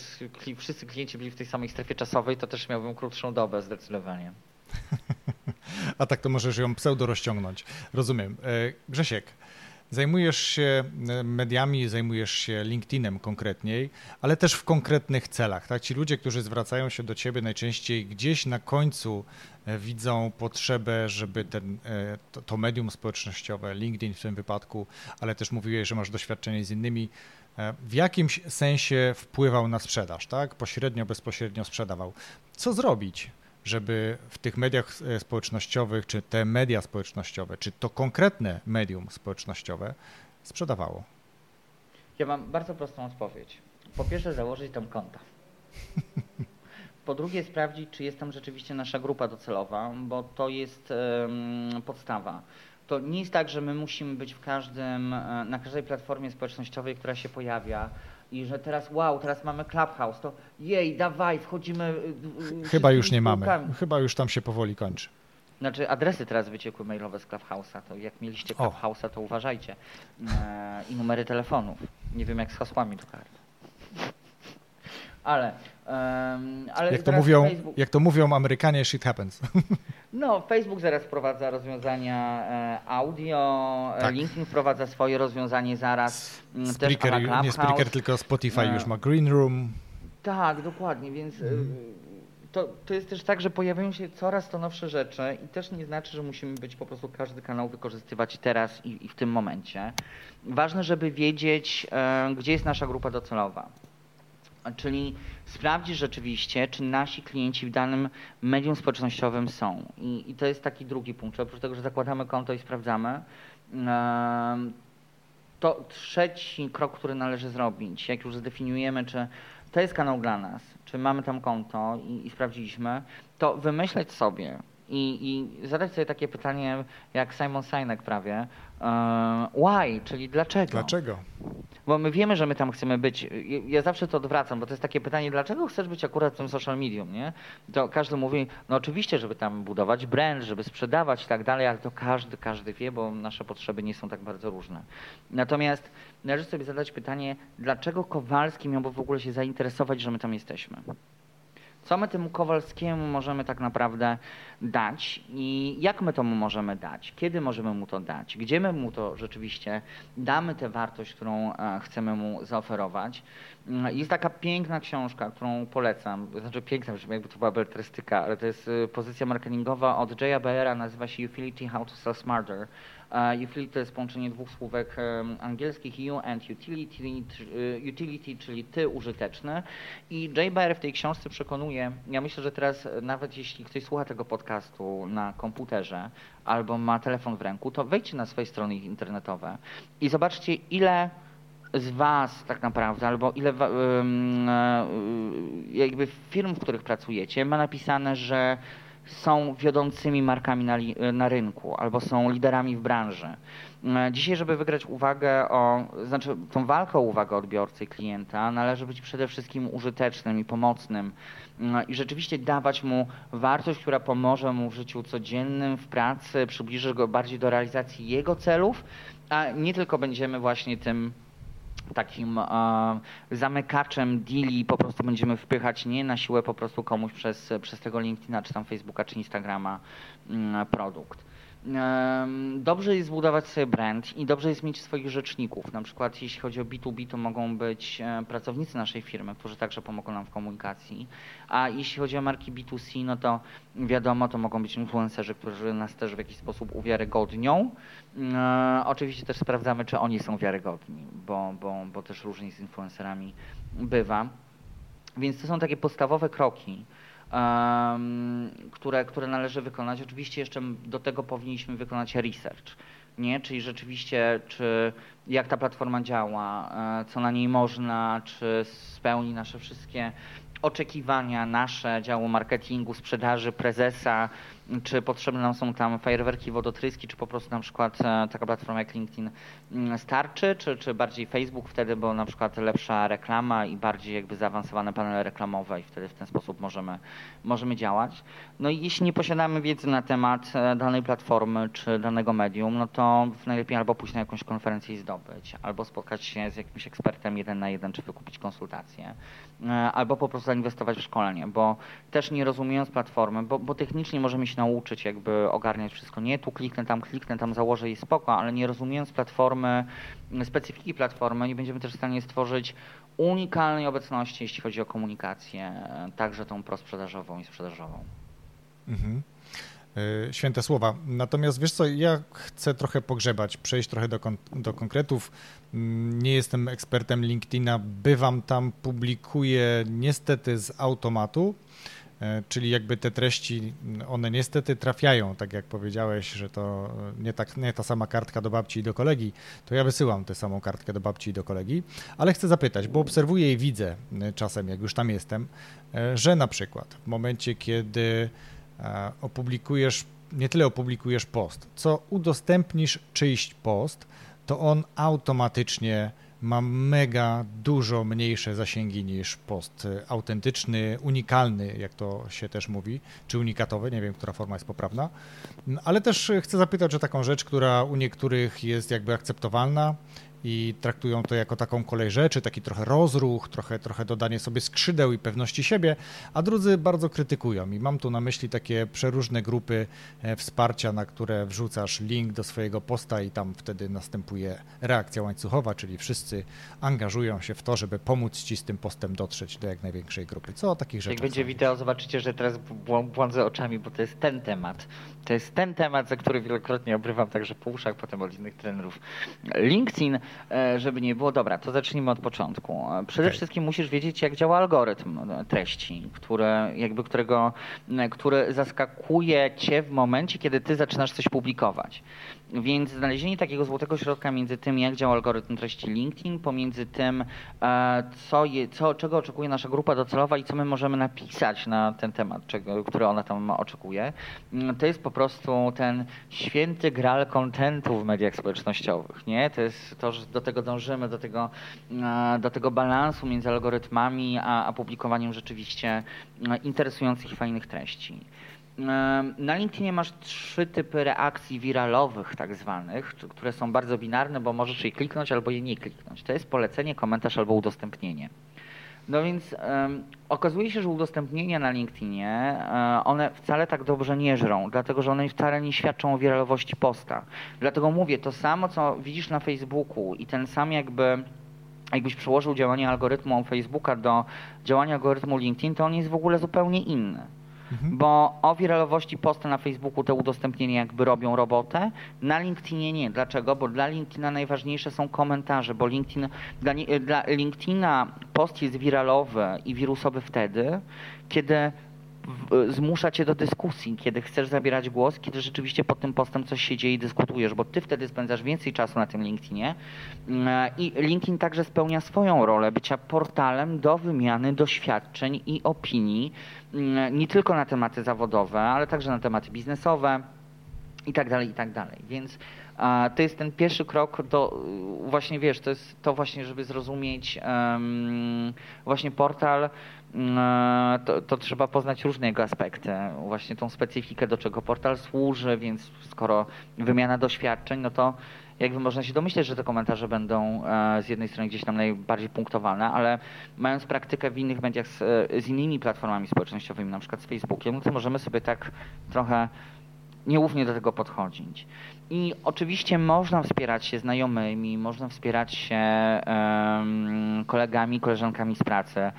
wszyscy klienci byli w tej samej strefie czasowej, to też miałbym krótszą dobę zdecydowanie. A tak to możesz ją pseudo rozciągnąć. Rozumiem. E, Grzesiek, Zajmujesz się e, mediami, zajmujesz się LinkedInem konkretniej, ale też w konkretnych celach. Tak? Ci ludzie, którzy zwracają się do ciebie najczęściej gdzieś na końcu e, widzą potrzebę, żeby ten, e, to, to medium społecznościowe, LinkedIn w tym wypadku, ale też mówiłeś, że masz doświadczenie z innymi, w jakimś sensie wpływał na sprzedaż, tak? Pośrednio, bezpośrednio sprzedawał. Co zrobić, żeby w tych mediach e, społecznościowych, czy te media społecznościowe, czy to konkretne medium społecznościowe sprzedawało? Ja mam bardzo prostą odpowiedź. Po pierwsze, założyć tam konta. Po drugie, sprawdzić, czy jest tam rzeczywiście nasza grupa docelowa, bo to jest um, podstawa. To nie jest tak, że my musimy być w każdym, e, na każdej platformie społecznościowej, która się pojawia, i że teraz wow, teraz mamy Clubhouse, to jej, dawaj, wchodzimy. Y, y, Chyba już nie mamy. Chyba już tam się powoli kończy. Znaczy adresy teraz wyciekły mailowe z Clubhouse'a, to jak mieliście Clubhouse'a, to uważajcie. E, I numery telefonów. Nie wiem jak z hasłami do kart. Ale, um, ale jak, to mówią, Facebook... jak to mówią Amerykanie, shit happens. No, Facebook zaraz wprowadza rozwiązania e, audio, e, tak. LinkedIn wprowadza swoje rozwiązanie zaraz. Mm, Spreaker, nie Spreaker, tylko Spotify e, już ma Green Room. Tak, dokładnie, więc mm. to, to jest też tak, że pojawiają się coraz to nowsze rzeczy i też nie znaczy, że musimy być po prostu każdy kanał wykorzystywać teraz i, i w tym momencie. Ważne, żeby wiedzieć, gdzie jest nasza grupa docelowa. Czyli sprawdzić rzeczywiście, czy nasi klienci w danym medium społecznościowym są. I, I, to jest taki drugi punkt. Oprócz tego, że zakładamy konto i sprawdzamy, to trzeci krok, który należy zrobić, jak już zdefiniujemy, czy to jest kanał dla nas, czy mamy tam konto i, i sprawdziliśmy, to wymyśleć sobie, i, i zadać sobie takie pytanie, jak Simon Sinek prawie, why, czyli dlaczego? Dlaczego? Bo my wiemy, że my tam chcemy być. Ja zawsze to odwracam, bo to jest takie pytanie, dlaczego chcesz być akurat w tym social medium, nie? To każdy mówi, no oczywiście, żeby tam budować brand, żeby sprzedawać i tak dalej, ale to każdy, każdy wie, bo nasze potrzeby nie są tak bardzo różne. Natomiast należy sobie zadać pytanie, dlaczego Kowalski miałby w ogóle się zainteresować, że my tam jesteśmy? Co my temu Kowalskiemu możemy tak naprawdę dać i jak my to mu możemy dać? Kiedy możemy mu to dać? Gdzie my mu to rzeczywiście damy tę wartość, którą e, chcemy mu zaoferować? Mm, jest taka piękna książka, którą polecam. Znaczy piękna, jakby to była beletrystyka, ale to jest e, pozycja marketingowa od Jaya Bayera, nazywa się Utility How to Sell Smarter. Utility to jest połączenie dwóch słówek angielskich you and utility, y, utility, czyli ty użyteczny. I Baer w tej książce przekonuje, ja myślę, że teraz nawet jeśli ktoś słucha tego podcastu na komputerze albo ma telefon w ręku, to wejdźcie na swoje strony internetowe i zobaczcie ile z Was tak naprawdę, albo ile e, jakby firm, w których pracujecie, ma napisane, że są wiodącymi markami na, na, rynku albo są liderami w branży. E, dzisiaj, żeby wygrać uwagę o, znaczy tą walkę o uwagę odbiorcy i klienta, należy być przede wszystkim użytecznym i pomocnym e, i rzeczywiście dawać mu wartość, która pomoże mu w życiu codziennym, w pracy, przybliży go bardziej do realizacji jego celów, a nie tylko będziemy właśnie tym takim e, zamykaczem deali po prostu będziemy wpychać nie na siłę po prostu komuś przez, przez tego LinkedIna, czy tam Facebooka, czy Instagrama mm, produkt. Dobrze jest zbudować sobie brand i dobrze jest mieć swoich rzeczników. Na przykład jeśli chodzi o B2B, to mogą być e, pracownicy naszej firmy, którzy także pomogą nam w komunikacji. A jeśli chodzi o marki B2C, no to wiadomo, to mogą być influencerzy, którzy nas też w jakiś sposób uwiarygodnią. E, oczywiście też sprawdzamy, czy oni są wiarygodni, bo, bo, bo też różnie z influencerami bywa. Więc to są takie podstawowe kroki które, które należy wykonać. Oczywiście jeszcze do tego powinniśmy wykonać research. Nie? Czyli rzeczywiście, czy jak ta platforma działa, e, co na niej można, czy spełni nasze wszystkie oczekiwania, nasze działu marketingu, sprzedaży, prezesa, czy potrzebne nam są tam fajerwerki, wodotryski, czy po prostu na przykład e, taka platforma jak LinkedIn mm, starczy, czy, czy bardziej Facebook wtedy, bo na przykład lepsza reklama i bardziej jakby zaawansowane panele reklamowe i wtedy w ten sposób możemy, możemy działać. No i jeśli nie posiadamy wiedzy na temat e, danej platformy czy danego medium, no to najlepiej albo pójść na jakąś konferencję i zdobyć, albo spotkać się z jakimś ekspertem jeden na jeden, czy wykupić konsultację, e, albo po prostu zainwestować w szkolenie, bo też nie rozumiejąc platformy, bo, bo technicznie możemy się nauczyć jakby ogarniać wszystko. Nie, tu kliknę, tam kliknę, tam założę i spoko, ale nie rozumiejąc platformy, specyfiki platformy, nie będziemy też w stanie stworzyć unikalnej obecności, jeśli chodzi o komunikację, także tą prosprzedażową i sprzedażową. Mhm. E, święte słowa. Natomiast wiesz co, ja chcę trochę pogrzebać, przejść trochę do, kon do konkretów. Mm, nie jestem ekspertem LinkedIna, bywam tam, publikuję niestety z automatu, czyli jakby te treści, one niestety trafiają, tak jak powiedziałeś, że to nie, tak, nie ta sama kartka do babci i do kolegi, to ja wysyłam tę samą kartkę do babci i do kolegi, ale chcę zapytać, bo obserwuję i widzę e, czasem, jak już tam jestem, że na przykład w momencie, kiedy E, opublikujesz, nie tyle opublikujesz post, co udostępnisz czyjś post, to on automatycznie ma mega dużo mniejsze zasięgi niż post autentyczny, unikalny, jak to się też mówi, czy unikatowy, nie wiem, która forma jest poprawna. Ale też chcę zapytać o taką rzecz, która u niektórych jest jakby akceptowalna, i traktują to jako taką kolej rzeczy, taki trochę rozruch, trochę, trochę dodanie sobie skrzydeł i pewności siebie, a drudzy bardzo krytykują. I mam tu na myśli takie przeróżne grupy e, wsparcia, na które wrzucasz link do swojego posta i tam wtedy następuje reakcja łańcuchowa, czyli wszyscy angażują się w to, żeby pomóc ci z tym postem dotrzeć do jak największej grupy. Co o takich rzeczach? Jak będzie wideo, zobaczycie, że teraz błądzę oczami, bo to jest ten temat. To jest ten temat, za który wielokrotnie obrywam także po uszach, potem od innych trenerów. LinkedIn żeby nie było. Dobra, to zacznijmy od początku. E, przede okay. wszystkim musisz wiedzieć, jak działa algorytm e, treści, które, jakby którego, który zaskakuje cię w momencie, kiedy ty zaczynasz coś publikować. Więc znalezienie takiego złotego środka między tym, jak działa algorytm treści LinkedIn, pomiędzy tym, co, je, co, czego oczekuje nasza grupa docelowa i co my możemy napisać na ten temat, czego, który ona tam oczekuje, mm, to jest po prostu ten święty gral kontentu w mediach społecznościowych. Nie? To jest to, że do tego dążymy, do tego, e, do tego balansu między algorytmami a, a publikowaniem rzeczywiście e, interesujących i fajnych treści. Na LinkedInie masz trzy typy reakcji wiralowych, tak zwanych, które są bardzo binarne, bo możesz je kliknąć albo je nie kliknąć. To jest polecenie, komentarz albo udostępnienie. No więc um, okazuje się, że udostępnienia na LinkedInie, um, one wcale tak dobrze nie żrą, dlatego że one wcale nie świadczą o wiralowości posta. Dlatego mówię, to samo, co widzisz na Facebooku i ten sam jakby jakbyś przełożył działanie algorytmu Facebooka do działania algorytmu LinkedIn, to on jest w ogóle zupełnie inny. Mhm. Bo o wiralowości posta na Facebooku te udostępnienia jakby robią robotę, na LinkedInie nie. Dlaczego? Bo dla LinkedIna najważniejsze są komentarze, bo LinkedIn, dla, dla LinkedIna post jest wiralowy i wirusowy wtedy, kiedy zmusza cię do dyskusji, kiedy chcesz zabierać głos, kiedy rzeczywiście pod tym postem coś się dzieje i dyskutujesz, bo ty wtedy spędzasz więcej czasu na tym LinkedInie mm, i LinkedIn także spełnia swoją rolę bycia portalem do wymiany doświadczeń i opinii, mm, nie tylko na tematy zawodowe, ale także na tematy biznesowe i tak dalej, i tak dalej. Więc to jest ten pierwszy krok do, właśnie wiesz, to jest to właśnie, żeby zrozumieć um, właśnie portal, to, to, trzeba poznać różne jego aspekty, właśnie tą specyfikę, do czego portal służy, więc skoro wymiana doświadczeń, no to jakby można się domyśleć, że te komentarze będą e, z jednej strony gdzieś tam najbardziej punktowane, ale mając praktykę w innych mediach z, z innymi platformami społecznościowymi, na przykład z Facebookiem, no to możemy sobie tak trochę nieufnie do tego podchodzić. I oczywiście można wspierać się znajomymi, można wspierać się um, kolegami, koleżankami z pracy.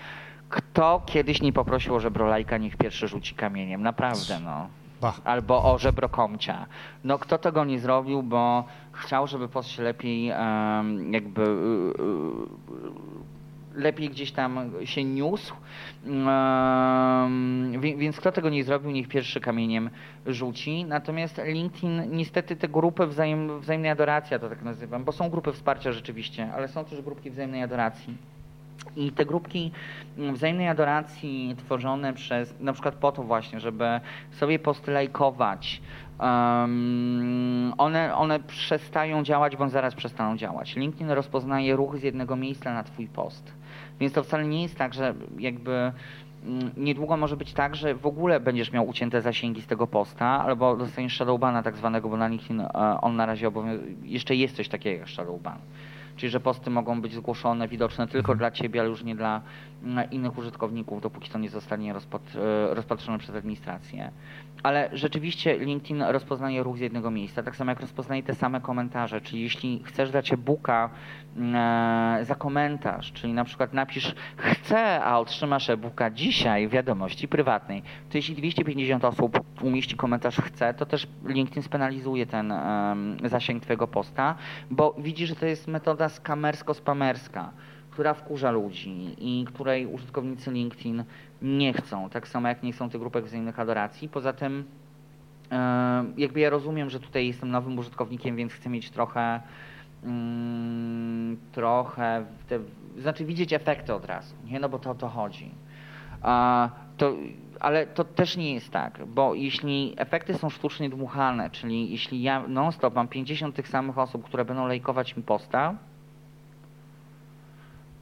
Kto kiedyś nie poprosił o żebrolajka, niech pierwszy rzuci kamieniem. Naprawdę, no. Albo o żebro komcia. No kto tego nie zrobił, bo chciał, żeby post się lepiej jakby um, lepiej gdzieś tam się niósł. Więc kto tego nie zrobił, niech pierwszy kamieniem rzuci. Natomiast LinkedIn, niestety te grupy wzajem, wzajemnej adoracji, ja to tak nazywam, bo są grupy wsparcia rzeczywiście, ale są też grupki wzajemnej adoracji. I te grupki wzajemnej adoracji tworzone przez, na przykład po to właśnie, żeby sobie postlajkować, um, one, one przestają działać, bądź zaraz przestaną działać. LinkedIn rozpoznaje ruch z jednego miejsca na twój post. Więc to wcale nie jest tak, że jakby mm, niedługo może być tak, że w ogóle będziesz miał ucięte zasięgi z tego posta, albo dostaniesz shadowbana tak zwanego, bo na LinkedIn e, on na razie obowiązuje, jeszcze jest coś takiego jak shadowban. Czyli że posty mogą być zgłoszone, widoczne tylko mhm. dla ciebie, ale już nie dla mm, innych użytkowników, dopóki to nie zostanie rozpatrzone przez administrację ale rzeczywiście LinkedIn rozpoznaje ruch z jednego miejsca, tak samo jak rozpoznaje te same komentarze, czyli jeśli chcesz dać e-booka e, za komentarz, czyli na przykład napisz chcę, a otrzymasz e-booka dzisiaj w wiadomości prywatnej, to jeśli 250 osób umieści komentarz chce, to też LinkedIn spenalizuje ten e, zasięg twojego posta, bo widzi, że to jest metoda skamersko-spamerska która wkurza ludzi i której użytkownicy LinkedIn nie chcą, tak samo jak nie chcą tych grupek wzajemnych adoracji. Poza tym e, jakby ja rozumiem, że tutaj jestem nowym użytkownikiem, więc chcę mieć trochę mm, trochę, te, znaczy widzieć efekty od razu, nie? No bo to o to chodzi. A, to, ale to też nie jest tak, bo jeśli efekty są sztucznie dmuchane, czyli jeśli ja non-stop mam 50 tych samych osób, które będą lajkować mi posta,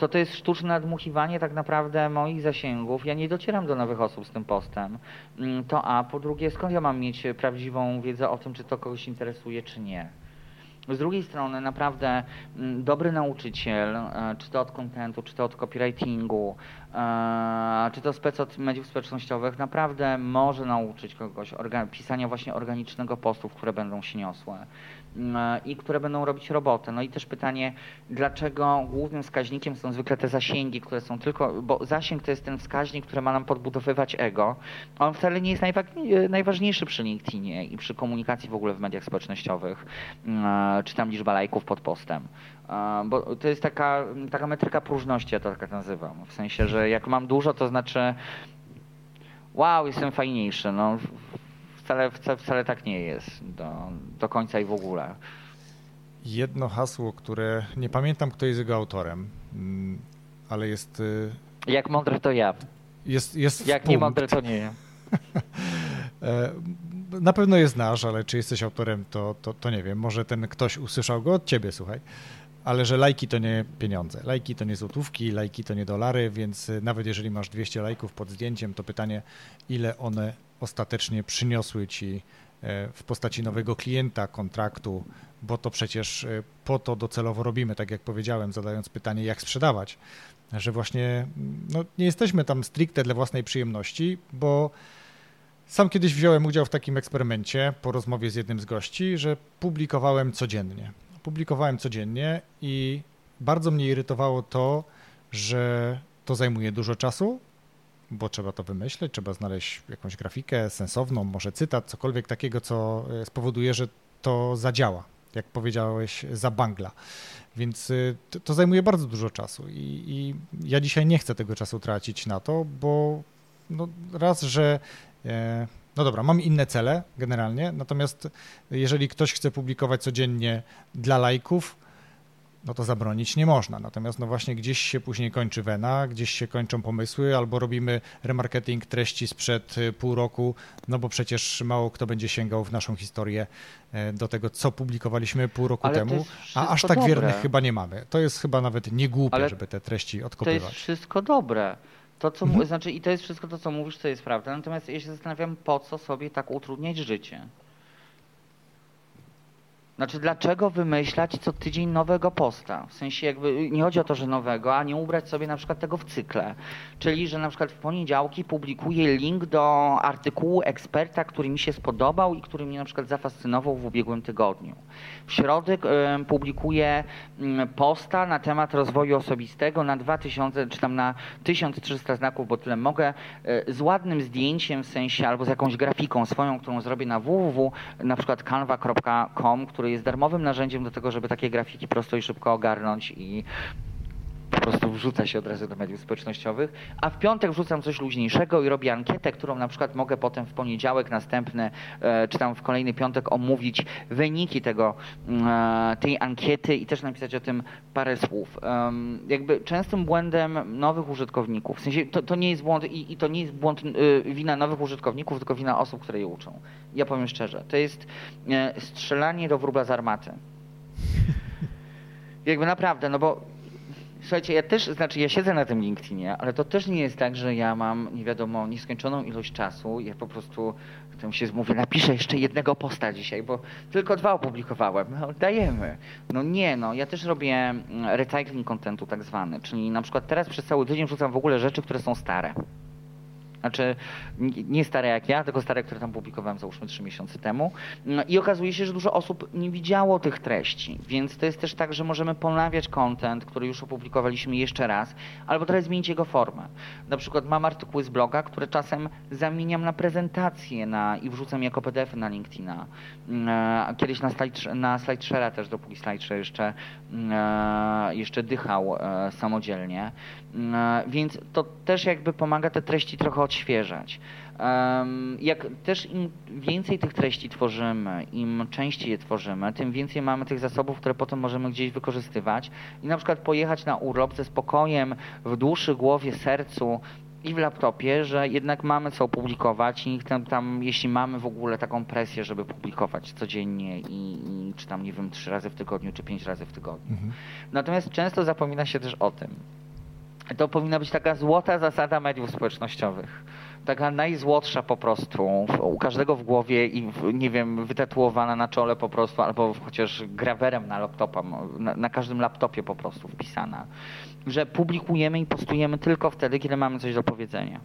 to to jest sztuczne nadmuchiwanie tak naprawdę moich zasięgów. Ja nie docieram do nowych osób z tym postem. Mm, to a, po drugie, skąd ja mam mieć prawdziwą wiedzę o tym, czy to kogoś interesuje, czy nie? Z drugiej strony naprawdę mm, dobry nauczyciel, e, czy to od kontentu, czy to od copywritingu, e, czy to spec od mediów społecznościowych, naprawdę może nauczyć kogoś pisania właśnie organicznego postów, które będą się niosłe. E, i które będą robić robotę. No i też pytanie, dlaczego głównym wskaźnikiem są zwykle te zasięgi, które są tylko, bo zasięg to jest ten wskaźnik, który ma nam podbudowywać ego. On wcale nie jest e, najważniejszy przy LinkedInie i przy komunikacji w ogóle w mediach społecznościowych, e, czy tam liczba lajków pod postem. Bo to jest taka, taka metryka próżności, ja to tak nazywam. W sensie, że jak mam dużo, to znaczy wow, jestem fajniejszy. No, wcale, wcale, wcale tak nie jest do, do końca i w ogóle. Jedno hasło, które nie pamiętam, kto jest jego autorem, mm, ale jest. Y, Jak mądry to ja. Jest, jest Jak nie mądry to nie ja. E, na pewno je znasz, ale czy jesteś autorem, to, to, to nie wiem. Może ten ktoś usłyszał go od ciebie, słuchaj. Ale że lajki to nie pieniądze. Lajki to nie złotówki, lajki to nie dolary, więc y, nawet jeżeli masz 200 lajków pod zdjęciem, to pytanie, ile one ostatecznie przyniosły ci e, w postaci nowego klienta, kontraktu, bo to przecież e, po to docelowo robimy, tak jak powiedziałem, zadając pytanie, jak sprzedawać, że właśnie no, nie jesteśmy tam stricte dla własnej przyjemności, bo sam kiedyś wziąłem udział w takim eksperymencie po rozmowie z jednym z gości, że publikowałem codziennie. Publikowałem codziennie i bardzo mnie irytowało to, że to zajmuje dużo czasu, bo trzeba to wymyśleć, trzeba znaleźć jakąś grafikę sensowną, może cytat, cokolwiek takiego, co e, spowoduje, że to zadziała, jak powiedziałeś, za bangla. Więc e, to, to zajmuje bardzo dużo czasu i, i, ja dzisiaj nie chcę tego czasu tracić na to, bo no raz, że e, no dobra, mam inne cele generalnie, natomiast jeżeli ktoś chce publikować codziennie dla lajków, no to zabronić nie można. Natomiast no właśnie gdzieś się później kończy wena, gdzieś się kończą pomysły, albo robimy remarketing treści sprzed y, pół roku, no bo przecież mało kto będzie sięgał w naszą historię e, do tego, co publikowaliśmy pół roku Ale temu, a aż tak dobre. wiernych chyba nie mamy. To jest chyba nawet nie głupie, Ale żeby te treści odkopywać. To jest wszystko dobre. To, co mhm. znaczy, I to jest wszystko to, co mówisz, to jest prawda. Natomiast ja się zastanawiam, po co sobie tak utrudniać życie. Znaczy, dlaczego wymyślać co tydzień nowego posta? W sensie jakby nie chodzi o to, że nowego, a nie ubrać sobie na przykład tego w cykle. Czyli, że na przykład w poniedziałki publikuję link do artykułu eksperta, który mi się spodobał i który mnie na przykład zafascynował w ubiegłym tygodniu. W środę publikuję y, posta na temat rozwoju osobistego na 2000 czy tam na 1300 znaków, bo tyle mogę, y, z ładnym zdjęciem w sensie albo z jakąś grafiką swoją, którą zrobię na www, na przykład canva.com, który jest darmowym narzędziem do tego, żeby takie grafiki prosto i szybko ogarnąć i prostu wrzuca się od razu do mediów społecznościowych, a w piątek wrzucam coś luźniejszego i robię ankietę, którą na przykład mogę potem w poniedziałek następny, e, czy tam w kolejny piątek omówić wyniki tego, e, tej ankiety i też napisać o tym parę słów. Jakby częstym błędem nowych użytkowników, w sensie to, to nie jest błąd i, i to nie jest błąd e, wina nowych użytkowników, tylko wina osób, które je uczą. Ja powiem szczerze, to jest strzelanie do wróbla z armaty. Jakby naprawdę, no bo Słuchajcie, ja też, znaczy ja siedzę na tym LinkedInie, ale to też nie jest tak, że ja mam, nie wiadomo, nieskończoną ilość czasu. Ja po prostu tam się mówię, napiszę jeszcze jednego posta dzisiaj, bo tylko dwa opublikowałem. No, dajemy. No nie, no ja też robię mm, recycling contentu tak zwany, czyli na przykład teraz przez cały tydzień wrzucam w ogóle rzeczy, które są stare. Znaczy, nie stare jak ja, tylko stare, które tam publikowałem załóżmy trzy miesiące temu. No I okazuje się, że dużo osób nie widziało tych treści, więc to jest też tak, że możemy ponawiać content, który już opublikowaliśmy jeszcze raz, albo trochę zmienić jego formę. Na przykład mam artykuły z bloga, które czasem zamieniam na prezentację na, i wrzucam jako PDF na LinkedIna. Mm, kiedyś na, slide, na też, dopóki SlideShare jeszcze, mm, jeszcze dychał e, samodzielnie. Mm, więc to też jakby pomaga te treści trochę odświeżać. Jak też im więcej tych treści tworzymy, im częściej je tworzymy, tym więcej mamy tych zasobów, które potem możemy gdzieś wykorzystywać i na przykład pojechać na urlop ze spokojem w duszy, głowie, sercu i w laptopie, że jednak mamy co publikować i tam, tam jeśli mamy w ogóle taką presję, żeby publikować codziennie i, i czy tam nie wiem, trzy razy w tygodniu, czy pięć razy w tygodniu. Mhm. Natomiast często zapomina się też o tym, to powinna być taka złota zasada mediów społecznościowych. Taka najzłotsza po prostu, u każdego w głowie i nie wiem, wytatuowana na czole po prostu, albo chociaż grawerem na laptopa, na, na każdym laptopie po prostu wpisana, że publikujemy i postujemy tylko wtedy, kiedy mamy coś do powiedzenia.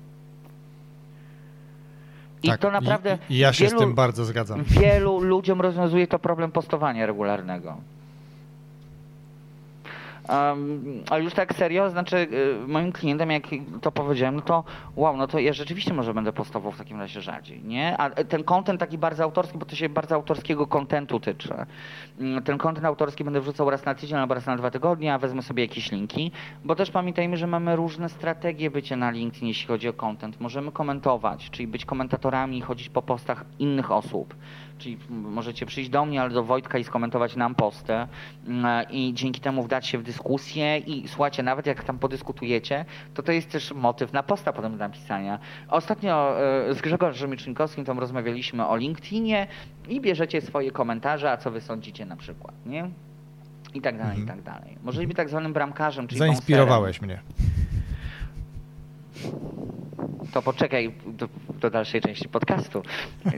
I tak, to naprawdę. Ja się wielu, z tym bardzo zgadzam. Wielu ludziom rozwiązuje to problem postowania regularnego. Um, ale już tak serio, znaczy y, moim klientem, jak to powiedziałem, no to wow, no to ja rzeczywiście może będę postował w takim razie rzadziej, nie? A ten kontent taki bardzo autorski, bo to się bardzo autorskiego kontentu tyczy. Mm, ten kontent autorski będę wrzucał raz na tydzień albo raz na dwa tygodnie, a wezmę sobie jakieś linki, bo też pamiętajmy, że mamy różne strategie bycia na LinkedIn, jeśli chodzi o kontent. Możemy komentować, czyli być komentatorami i chodzić po postach innych osób. Czyli możecie przyjść do mnie, ale do Wojtka i skomentować nam posty mm, i dzięki temu wdać się w dyskusję i słuchajcie, nawet jak tam podyskutujecie, to to jest też motyw na posta potem do napisania. Ostatnio e, z Grzegorzem Miczynkowskim tam rozmawialiśmy o LinkedInie i bierzecie swoje komentarze, a co wy sądzicie na przykład, nie? I tak dalej, mhm. i tak dalej. Możecie być tak zwanym bramkarzem, czyli Zainspirowałeś mnie to poczekaj do, do, dalszej części podcastu.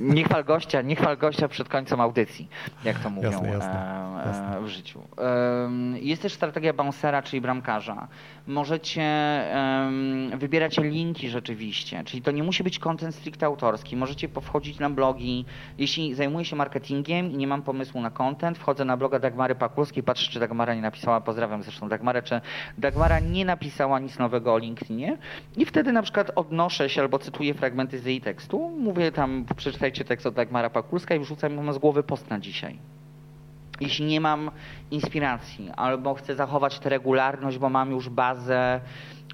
Nie chwal gościa, nie chwal gościa przed końcem audycji, jak to mówią jasne, jasne, e, jasne. w życiu. Jest też strategia bouncera, czyli bramkarza. Możecie wybierać linki rzeczywiście, czyli to nie musi być content stricte autorski. Możecie wchodzić na blogi. Jeśli zajmuję się marketingiem i nie mam pomysłu na content, wchodzę na bloga Dagmary Pakulskiej, patrzę, czy Dagmara nie napisała, pozdrawiam zresztą Dagmarę, czy Dagmara nie napisała nic nowego o LinkedInie i wtedy na przykład odnoszę się albo cytuję fragmenty z jej tekstu, mówię tam, przeczytajcie tekst od Dagmara Pakulska i wrzucam z głowy post na dzisiaj. Jeśli nie mam inspiracji, albo chcę zachować tę regularność, bo mam już bazę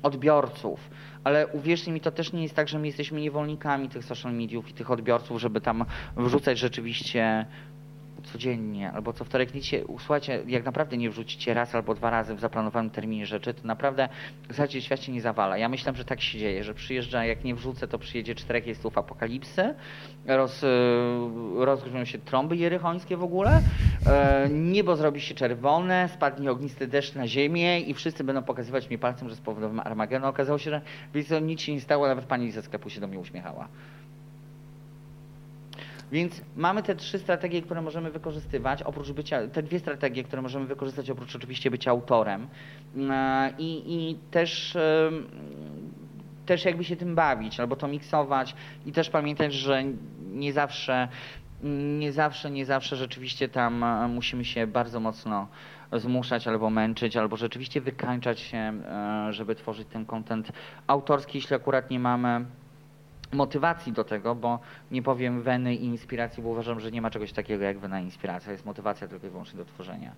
odbiorców, ale uwierzcie mi, to też nie jest tak, że my jesteśmy niewolnikami tych social mediów i tych odbiorców, żeby tam wrzucać rzeczywiście codziennie, albo co wtorek nic się, jak naprawdę nie wrzucicie raz albo dwa razy w zaplanowanym terminie rzeczy, to naprawdę zasadzie świat się nie zawala. Ja myślę, że tak się dzieje, że przyjeżdża, jak nie wrzucę, to przyjedzie czterech jestów apokalipsy, roz, y, rozgrzmią się trąby jerychońskie w ogóle, e, niebo zrobi się czerwone, spadnie ognisty deszcz na ziemię i wszyscy będą pokazywać mi palcem, że spowodowałem Armagedon. Okazało się, że nic się nie stało, nawet pani ze sklepu się do mnie uśmiechała. Więc mamy te trzy strategie, które możemy wykorzystywać, oprócz bycia, te dwie strategie, które możemy wykorzystać oprócz oczywiście bycia autorem. E, i, i też też jakby się tym bawić, albo to miksować i też pamiętać, że nie zawsze, nie zawsze, nie zawsze rzeczywiście tam e, musimy się bardzo mocno zmuszać albo męczyć, albo rzeczywiście wykańczać się, e, żeby tworzyć ten kontent autorski, jeśli akurat nie mamy motywacji do tego, bo nie powiem weny i inspiracji, bo uważam, że nie ma czegoś takiego jak wena i inspiracja. Jest motywacja tylko i wyłącznie do tworzenia.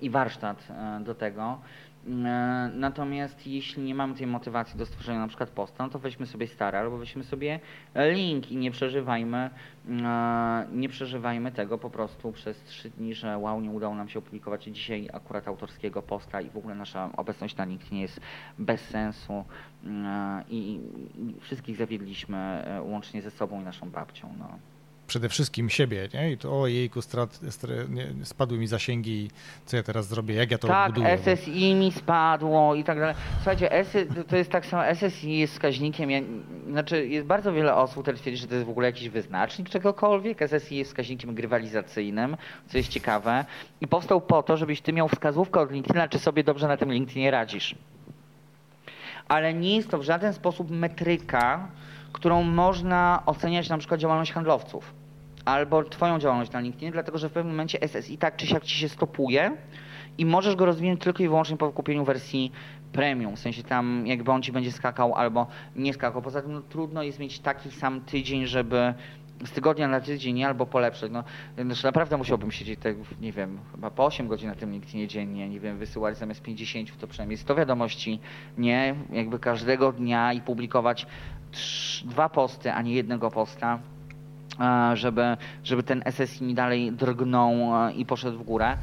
I warsztat e, do tego. E, natomiast jeśli nie mamy tej motywacji do stworzenia na przykład posta, no to weźmy sobie stare albo weźmy sobie link i nie przeżywajmy, e, nie przeżywajmy tego po prostu przez trzy dni, że wow, nie udało nam się opublikować dzisiaj akurat autorskiego posta i w ogóle nasza obecność na LinkedInie jest bez sensu e, i, i wszystkich zawiedliśmy łącznie ze sobą i naszą babcią. No. Przede wszystkim siebie, nie? I to o jejku, strat, nie, spadły mi zasięgi, co ja teraz zrobię, jak ja to tak, odbuduję. Tak, SSI mi spadło i tak dalej. Słuchajcie, to jest tak samo, SSI jest wskaźnikiem, ja, znaczy jest bardzo wiele osób, które twierdzi, że to jest w ogóle jakiś wyznacznik czegokolwiek. SSI jest wskaźnikiem grywalizacyjnym, co jest ciekawe i powstał po to, żebyś ty miał wskazówkę od LinkedIna, czy sobie dobrze na tym LinkedInie radzisz. Ale nie jest to w żaden sposób metryka, którą można oceniać na przykład działalność handlowców albo twoją działalność na LinkedInie, dlatego że w pewnym momencie SSI tak czy siak ci się stopuje i możesz go rozwinąć tylko i wyłącznie po kupieniu wersji premium, w sensie tam jakby on ci będzie skakał albo nie skakał. Poza tym no, trudno jest mieć taki sam tydzień, żeby z tygodnia na tydzień albo polepszyć. No, znaczy naprawdę musiałbym siedzieć, tak, nie wiem, chyba po 8 godzin na tym LinkedInie dziennie, nie wiem, wysyłać zamiast 50 to przynajmniej 100 wiadomości, nie, jakby każdego dnia i publikować dwa posty, a nie jednego posta żeby, żeby ten SSI dalej drgnął i poszedł w górę.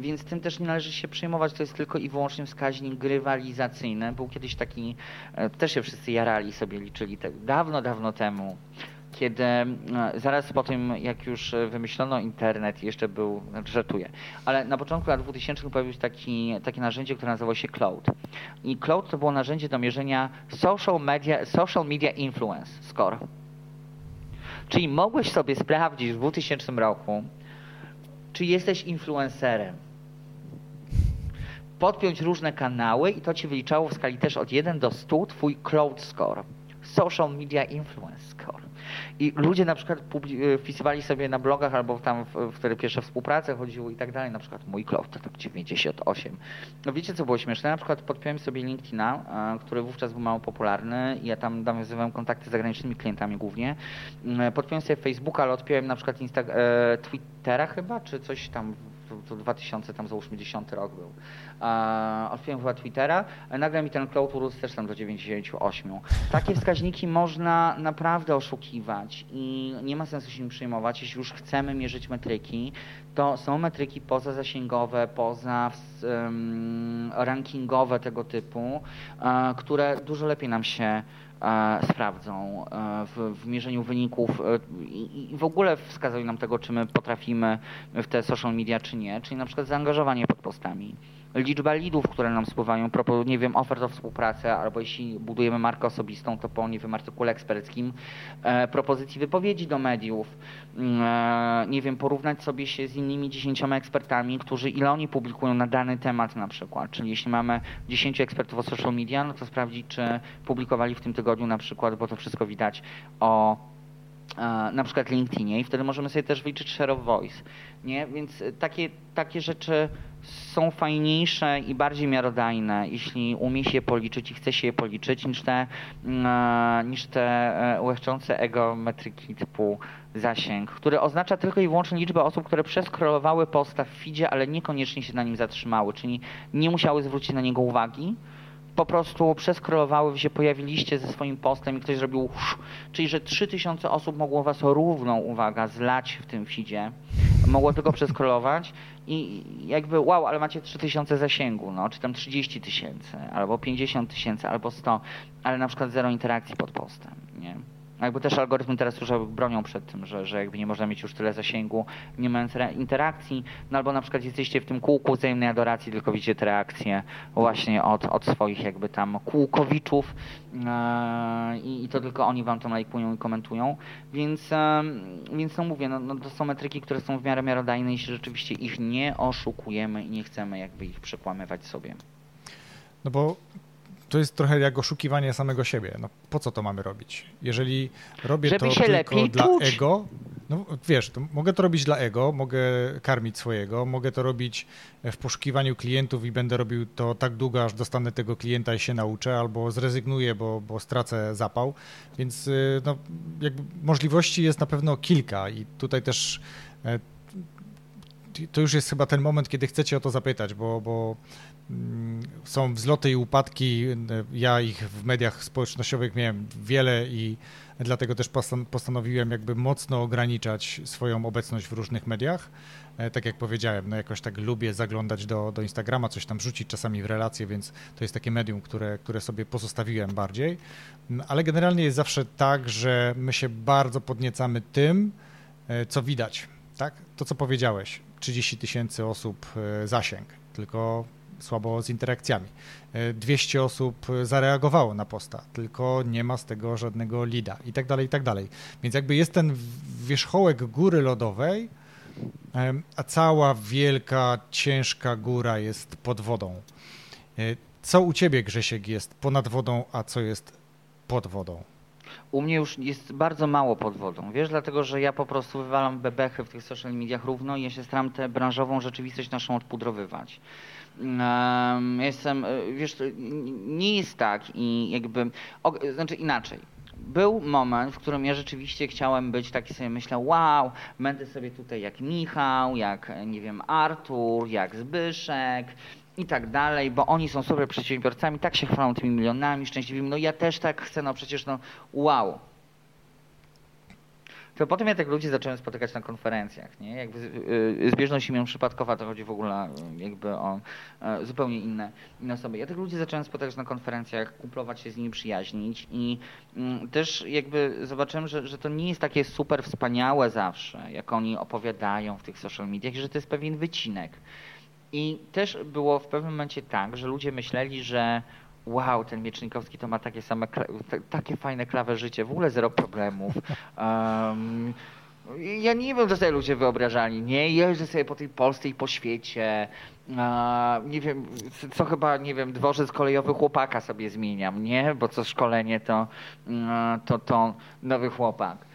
Więc tym też nie należy się przejmować, to jest tylko i wyłącznie wskaźnik grywalizacyjny. Był kiedyś taki, e, też się wszyscy jarali sobie, liczyli tak dawno, dawno temu kiedy zaraz po tym, jak już wymyślono internet, jeszcze był, znaczy żartuję, ale na początku lat 2000 pojawiło się taki, takie narzędzie, które nazywało się Cloud. I Cloud to było narzędzie do mierzenia social media, social media influence score. Czyli mogłeś sobie sprawdzić w 2000 roku, czy jesteś influencerem. Podpiąć różne kanały i to ci wyliczało w skali też od 1 do 100 twój cloud score. Social media influence score. I ludzie na przykład e, wpisywali sobie na blogach albo tam, w, wtedy pierwsze współprace chodziły i tak dalej, na przykład mój cloud to tak 98. No wiecie co było śmieszne? Na przykład podpiąłem sobie LinkedIna, e, który wówczas był mało popularny i ja tam nawiązywałem kontakty z zagranicznymi klientami głównie. Mm, podpiąłem sobie Facebooka, ale odpiąłem na przykład Insta- e, Twittera chyba, czy coś tam to 2000, tam załóżmy 10 rok był. E, otworzyłem chyba Twittera, nagle mi ten cloud urósł też tam do 98. Takie wskaźniki można naprawdę oszukiwać i nie ma sensu się nim przejmować. Jeśli już chcemy mierzyć metryki, to są metryki pozazasięgowe, poza um, rankingowe tego typu, e, które dużo lepiej nam się E, sprawdzą e, w, w mierzeniu wyników e, i, i, w ogóle wskazują nam tego, czy my potrafimy w te social media, czy nie, czyli na przykład zaangażowanie pod postami liczba lidów, które nam spływają, propos, nie wiem, ofert o współpracę, albo jeśli budujemy markę osobistą, to po, nie wiem, artykule eksperckim, e, propozycji wypowiedzi do mediów, mm, e, nie wiem, porównać sobie się z innymi dziesięcioma ekspertami, którzy ile oni publikują na dany temat na przykład, czyli jeśli mamy dziesięciu ekspertów o social media, no to sprawdzić, czy publikowali w tym tygodniu na przykład, bo to wszystko widać o na przykład LinkedInie i wtedy możemy sobie też wyliczyć share of voice, nie? Więc takie, takie rzeczy są fajniejsze i bardziej miarodajne, jeśli umie się je policzyć i chce się je policzyć, niż te, mm, niż te e, łechczące ego metryki typu zasięg, który oznacza tylko i wyłącznie liczbę osób, które przeskrolowały posta w feedzie, ale niekoniecznie się na nim zatrzymały, czyli nie musiały zwrócić na niego uwagi, po prostu przeskrolowały, wy się pojawiliście ze swoim postem i ktoś zrobił czyli że 3000 osób mogło was równą, uwaga, zlać w tym feedzie, mogło tylko przeskrolować i jakby wow, ale macie 3000 zasięgu, no, czy tam 30 tysięcy, albo 50 tysięcy, albo 100, ale na przykład zero interakcji pod postem, nie? Jakby też algorytmy teraz już bronią przed tym, że, że jakby nie można mieć już tyle zasięgu, nie mając interakcji, no albo na przykład jesteście w tym kółku wzajemnej adoracji, tylko widzicie te reakcje właśnie od, od swoich jakby tam kółkowiczów yy, i to tylko oni wam to lajkują i komentują, więc, yy, więc no mówię, no, no to są metryki, które są w miarę miarodajne, jeśli rzeczywiście ich nie oszukujemy i nie chcemy jakby ich przekłamywać sobie. No bo to jest trochę jak oszukiwanie samego siebie. No po co to mamy robić? Jeżeli robię Żeby to tylko dla ego, no wiesz, to mogę to robić dla ego, mogę karmić swojego, mogę to robić w poszukiwaniu klientów i będę robił to tak długo, aż dostanę tego klienta i się nauczę, albo zrezygnuję, bo, bo stracę zapał. Więc y, no, możliwości jest na pewno kilka i tutaj też e, to już jest chyba ten moment, kiedy chcecie o to zapytać, bo, bo są wzloty i upadki. Ja ich w mediach społecznościowych miałem wiele i dlatego też postanowiłem jakby mocno ograniczać swoją obecność w różnych mediach. E, tak jak powiedziałem, no jakoś tak lubię zaglądać do, do Instagrama, coś tam rzucić czasami w relacje, więc to jest takie medium, które, które sobie pozostawiłem bardziej. Mm, ale generalnie jest zawsze tak, że my się bardzo podniecamy tym, e, co widać, tak? To, co powiedziałeś, 30 tysięcy osób e, zasięg, tylko słabo z interakcjami. 200 osób zareagowało na posta, tylko nie ma z tego żadnego lida i tak dalej, i tak dalej. Więc jakby jest ten wierzchołek góry lodowej, a cała wielka, ciężka góra jest pod wodą. Co u ciebie, Grzesiek, jest ponad wodą, a co jest pod wodą? U mnie już jest bardzo mało pod wodą, wiesz, dlatego że ja po prostu wywalam bebechy w tych social mediach równo i ja się staram tę branżową rzeczywistość naszą odpudrowywać. Jestem, e, wiesz, nie jest tak i jakby, znaczy inaczej. Był moment, w którym ja rzeczywiście chciałem być taki sobie myślę, wow, będę sobie tutaj jak Michał, jak nie wiem, Artur, jak Zbyszek, i tak dalej, bo oni są super przedsiębiorcami, tak się chwalą tymi milionami szczęśliwymi, no ja też tak chcę, no przecież no wow. To potem ja tak ludzi zacząłem spotykać na konferencjach, nie? Jakby y, zbieżność imion przypadkowa to chodzi w ogóle y, jakby o e, zupełnie inne, inne osoby. Ja tych ludzi zacząłem spotykać na konferencjach, kumplować się z nimi, przyjaźnić i mm, też jakby zobaczyłem, że, że to nie jest takie super wspaniałe zawsze, jak oni opowiadają w tych social mediach, że to jest pewien wycinek. I też było w pewnym momencie tak, że ludzie myśleli, że wow, ten Miecznikowski to ma takie same, takie fajne klawe życie, w ogóle zero problemów. Um, ja nie wiem, co sobie ludzie wyobrażali, nie? Jeżdżę sobie po tej Polsce i po świecie. nie wiem, co chyba, nie wiem, dworzec kolejowy chłopaka sobie zmieniam, nie? Bo co szkolenie to, to, to nowy chłopak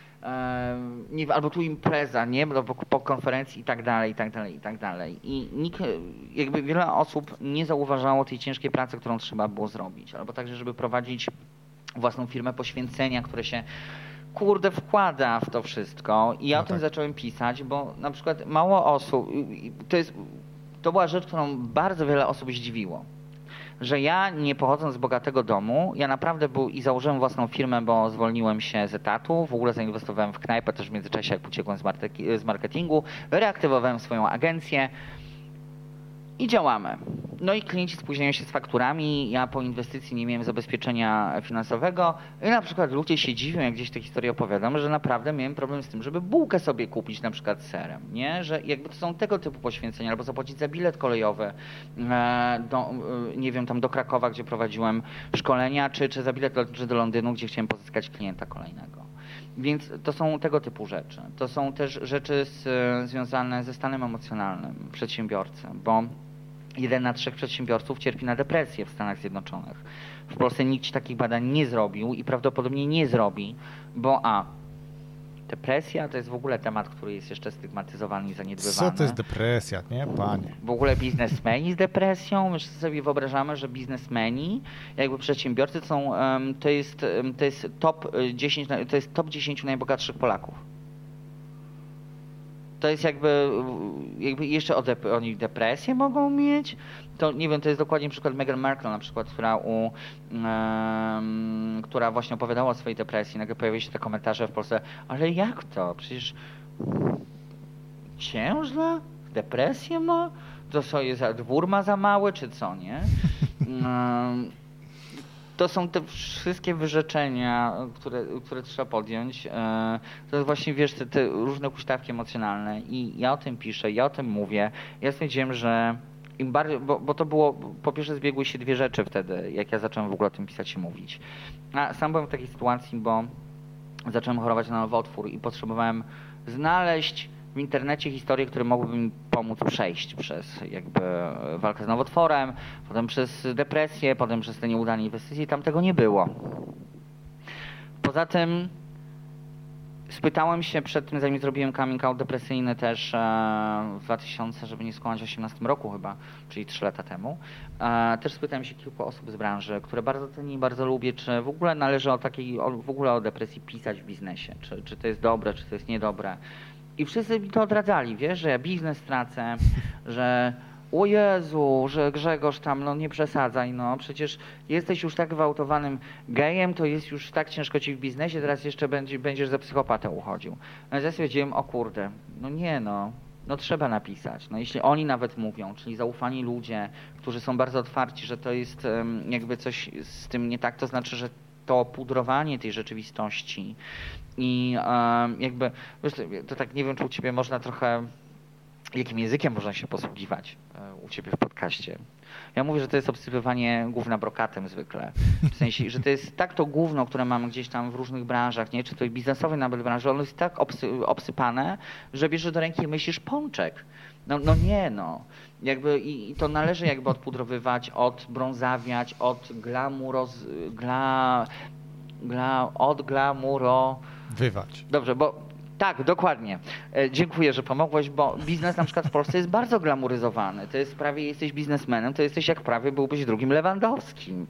nie, albo tu impreza, nie, po, po konferencji i tak dalej, i tak dalej, i tak dalej. I nikt, jakby wiele osób nie zauważało tej ciężkiej pracy, którą trzeba było zrobić, albo także, żeby prowadzić własną firmę poświęcenia, które się kurde wkłada w to wszystko. I ja no o tym tak. zacząłem pisać, bo na przykład mało osób, to jest, to była rzecz, którą bardzo wiele osób zdziwiło że ja nie pochodząc z bogatego domu, ja naprawdę był i założyłem własną firmę, bo zwolniłem się z etatu, w ogóle zainwestowałem w knajpę też w międzyczasie, jak uciekłem z marketingu, reaktywowałem swoją agencję, i działamy. No i klienci spóźniają się z fakturami, ja po inwestycji nie miałem zabezpieczenia finansowego i na przykład ludzie się dziwią, jak gdzieś tę historię opowiadam, że naprawdę miałem problem z tym, żeby bułkę sobie kupić na przykład serem, nie? Że jakby to są tego typu poświęcenia, albo zapłacić za bilet kolejowy e, do, e, nie wiem, tam do Krakowa, gdzie prowadziłem szkolenia, czy, czy za bilet czy do Londynu, gdzie chciałem pozyskać klienta kolejnego. Więc to są tego typu rzeczy. To są też rzeczy z, związane ze stanem emocjonalnym przedsiębiorcy, bo jeden na trzech przedsiębiorców cierpi na depresję w Stanach Zjednoczonych. W Polsce nikt takich badań nie zrobił i prawdopodobnie nie zrobi, bo a Depresja to jest w ogóle temat, który jest jeszcze stygmatyzowany i zaniedbywany. Co to jest depresja, nie panie? W ogóle biznesmeni z depresją. My sobie wyobrażamy, że biznesmeni, jakby przedsiębiorcy są, to jest, to jest top 10, to jest top 10 najbogatszych Polaków to jest jakby, jakby jeszcze o oni depresję mogą mieć. To nie wiem, to jest dokładnie przykład Meghan Markle na przykład, która, u, um, która właśnie opowiadała o swojej depresji. Nagle pojawiły się te komentarze w Polsce, ale jak to? Przecież ciężla? Depresję ma? To co, jest, dwór ma za mały, czy co, nie? Um, to są te wszystkie wyrzeczenia, które, które trzeba podjąć. E, to jest właśnie, wiesz, te, te różne huśtawki emocjonalne i ja o tym piszę, ja o tym mówię. Ja stwierdziłem, że im bardziej, bo, bo, to było, po pierwsze zbiegły się dwie rzeczy wtedy, jak ja zacząłem w ogóle o tym pisać i mówić. A sam byłem w takiej sytuacji, bo zacząłem chorować na nowotwór i potrzebowałem znaleźć w internecie historie, które mogłyby mi pomóc przejść przez jakby walkę z nowotworem, potem przez depresję, potem przez te nieudane inwestycje. Tam tego nie było. Poza tym spytałem się przed tym, zanim zrobiłem coming out depresyjny też e, w 2000, żeby nie skłamać, 18 roku chyba, czyli 3 lata temu. E, też spytałem się kilku osób z branży, które bardzo cenię bardzo lubię, czy w ogóle należy o takiej, w ogóle o depresji pisać w biznesie, czy, czy to jest dobre, czy to jest niedobre. I wszyscy mi to odradzali, wiesz, że ja biznes tracę, że o Jezu, że Grzegorz tam, no nie przesadzaj, no przecież jesteś już tak gwałtowanym gejem, to jest już tak ciężko ci w biznesie, teraz jeszcze będzie, będziesz za psychopatę uchodził. No ja stwierdziłem, o kurde, no nie no, no trzeba napisać. No jeśli oni nawet mówią, czyli zaufani ludzie, którzy są bardzo otwarci, że to jest jakby coś z tym nie tak, to znaczy, że to pudrowanie tej rzeczywistości i jakby, wiesz, to tak nie wiem, czy u ciebie można trochę, jakim językiem można się posługiwać e, u ciebie w podcaście. Ja mówię, że to jest obsypywanie główna brokatem zwykle. W sensie, że to jest tak to główno, które mamy gdzieś tam w różnych branżach, nie? czy to biznesowej nawet branży, ono jest tak obsy, obsypane, że bierzesz do ręki i myślisz pączek. No, no nie no. Jakby, i, i, to należy jakby odpudrowywać, odbrązawiać, od glamuroz, gla, gla, od glamuro... Wywać. Dobrze, bo tak, dokładnie. E, dziękuję, że pomogłeś, bo biznes na przykład w Polsce jest bardzo glamoryzowany. To jest prawie, jesteś biznesmenem, to jesteś jak prawie byłbyś drugim Lewandowskim.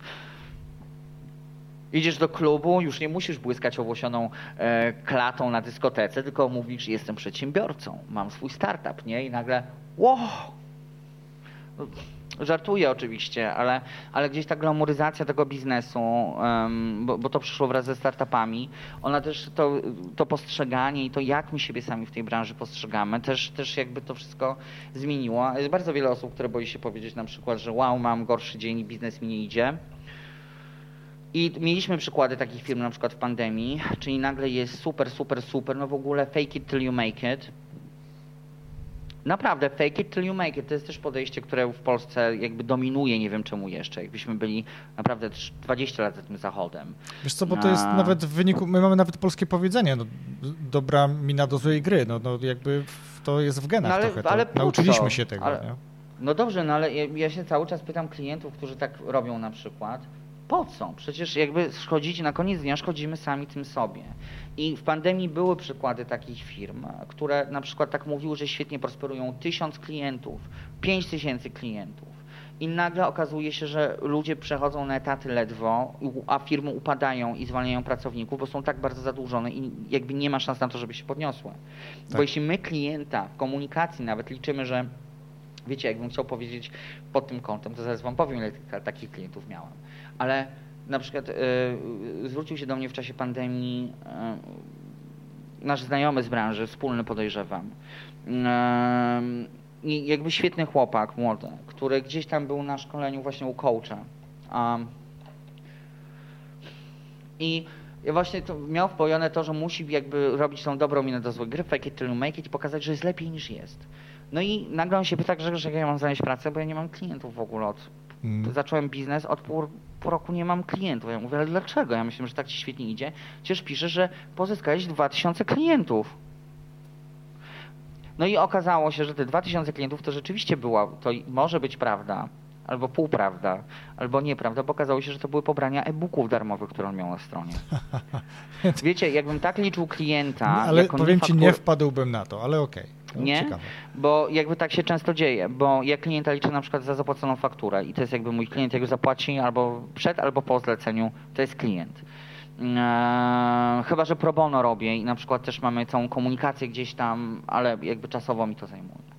Idziesz do klubu, już nie musisz błyskać owłosioną e, klatą na dyskotece, tylko mówisz, jestem przedsiębiorcą, mam swój startup, nie? I nagle, wow! Żartuję oczywiście, ale, ale gdzieś ta glamoryzacja tego biznesu, bo, bo, to przyszło wraz ze startupami, ona też to, to postrzeganie i to jak my siebie sami w tej branży postrzegamy, też, też jakby to wszystko zmieniło. Jest bardzo wiele osób, które boi się powiedzieć na przykład, że wow, mam gorszy dzień i biznes mi nie idzie. I mieliśmy przykłady takich firm na przykład w pandemii, czyli nagle jest super, super, super, no w ogóle fake it till you make it Naprawdę, fake it till you make it. To jest też podejście, które w Polsce jakby dominuje, nie wiem czemu jeszcze. Jakbyśmy byli naprawdę 20 lat za tym zachodem. Wiesz co, bo to jest nawet w wyniku, my mamy nawet polskie powiedzenie, no, dobra mina do złej gry, no, no jakby to jest w genach no ale, trochę, ale nauczyliśmy się tego. Ale, no dobrze, no ale ja, ja się cały czas pytam klientów, którzy tak robią na przykład, po co? Przecież jakby szkodzić, na koniec dnia szkodzimy sami tym sobie. I w pandemii były przykłady takich firm, które na przykład tak mówiły, że świetnie prosperują tysiąc klientów, pięć tysięcy klientów. I nagle okazuje się, że ludzie przechodzą na etaty ledwo, a firmy upadają i zwalniają pracowników, bo są tak bardzo zadłużone i jakby nie ma szans na to, żeby się podniosły. Tak. Bo jeśli my klienta w komunikacji nawet liczymy, że wiecie, jakbym chciał powiedzieć pod tym kątem, to zaraz wam powiem, ile takich klientów miałem ale na przykład y, zwrócił się do mnie w czasie pandemii y, nasz znajomy z branży, wspólny podejrzewam. Y, I jakby świetny chłopak, młody, który gdzieś tam był na szkoleniu właśnie u coacha. I właśnie to miał wpojone to, że musi jakby robić tą dobrą minę do złej gry, fake it till you make it i pokazać, że jest lepiej niż jest. No i nagle on się pyta, że, że ja mam znaleźć pracę, bo ja nie mam klientów w ogóle od... Mm. Zacząłem biznes, od pół, po roku nie mam klientów. Ja mówię, ale dlaczego? Ja myślę, że tak ci świetnie idzie. Przecież pisze, że pozyskałeś 2000 klientów. No i okazało się, że te 2000 klientów to rzeczywiście była, to może być prawda, albo półprawda, albo nieprawda, bo okazało się, że to były pobrania e-booków darmowych, które on miał na stronie. Wiecie, jakbym tak liczył klienta... No, ale powiem ci, nie wpadłbym na to, ale okej. Okay. No, nie? Ciekawe. Bo jakby tak się często dzieje, bo ja klienta liczę na przykład za zapłaconą fakturę i to jest jakby mój klient, jak go zapłaci albo przed, albo po zleceniu, to jest klient. Eee, chyba, że pro bono robię i na przykład też mamy całą komunikację gdzieś tam, ale jakby czasowo mi to zajmuje.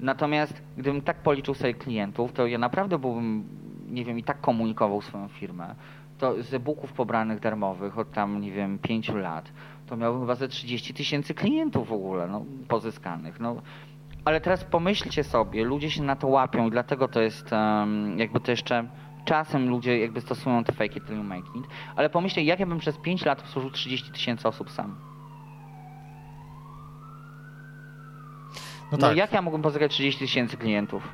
Natomiast gdybym tak policzył sobie klientów, to ja naprawdę byłbym, nie wiem, i tak komunikował swoją firmę. To z e-booków pobranych darmowych od tam, nie wiem, pięciu lat, to miałbym chyba ze 30 tysięcy klientów w ogóle no, pozyskanych. No, ale teraz pomyślcie sobie, ludzie się na to łapią i dlatego to jest um, jakby to jeszcze czasem ludzie jakby stosują te fake it till you make it, ale pomyślcie, jak ja bym przez 5 lat obsłużył 30 tysięcy osób sam. No, no tak. jak ja mógłbym pozyskać 30 tysięcy klientów?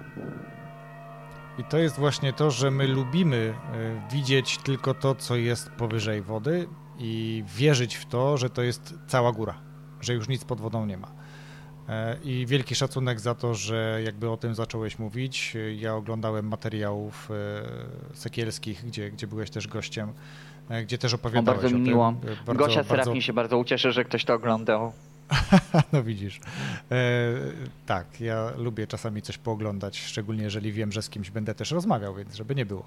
I to jest właśnie to, że my lubimy e, widzieć tylko to, co jest powyżej wody i wierzyć w to, że to jest cała góra, że już nic pod wodą nie ma. E, I wielki szacunek za to, że jakby o tym zacząłeś mówić. Ja oglądałem materiałów e, sekielskich, gdzie, gdzie byłeś też gościem, gdzie też opowiadałeś o, bardzo mi miło. Bardzo, Gosia Serafin bardzo... się bardzo ucieszy, że ktoś to oglądał. no widzisz. E, tak, ja lubię czasami coś pooglądać, szczególnie jeżeli wiem, że z kimś będę też rozmawiał, więc żeby nie było.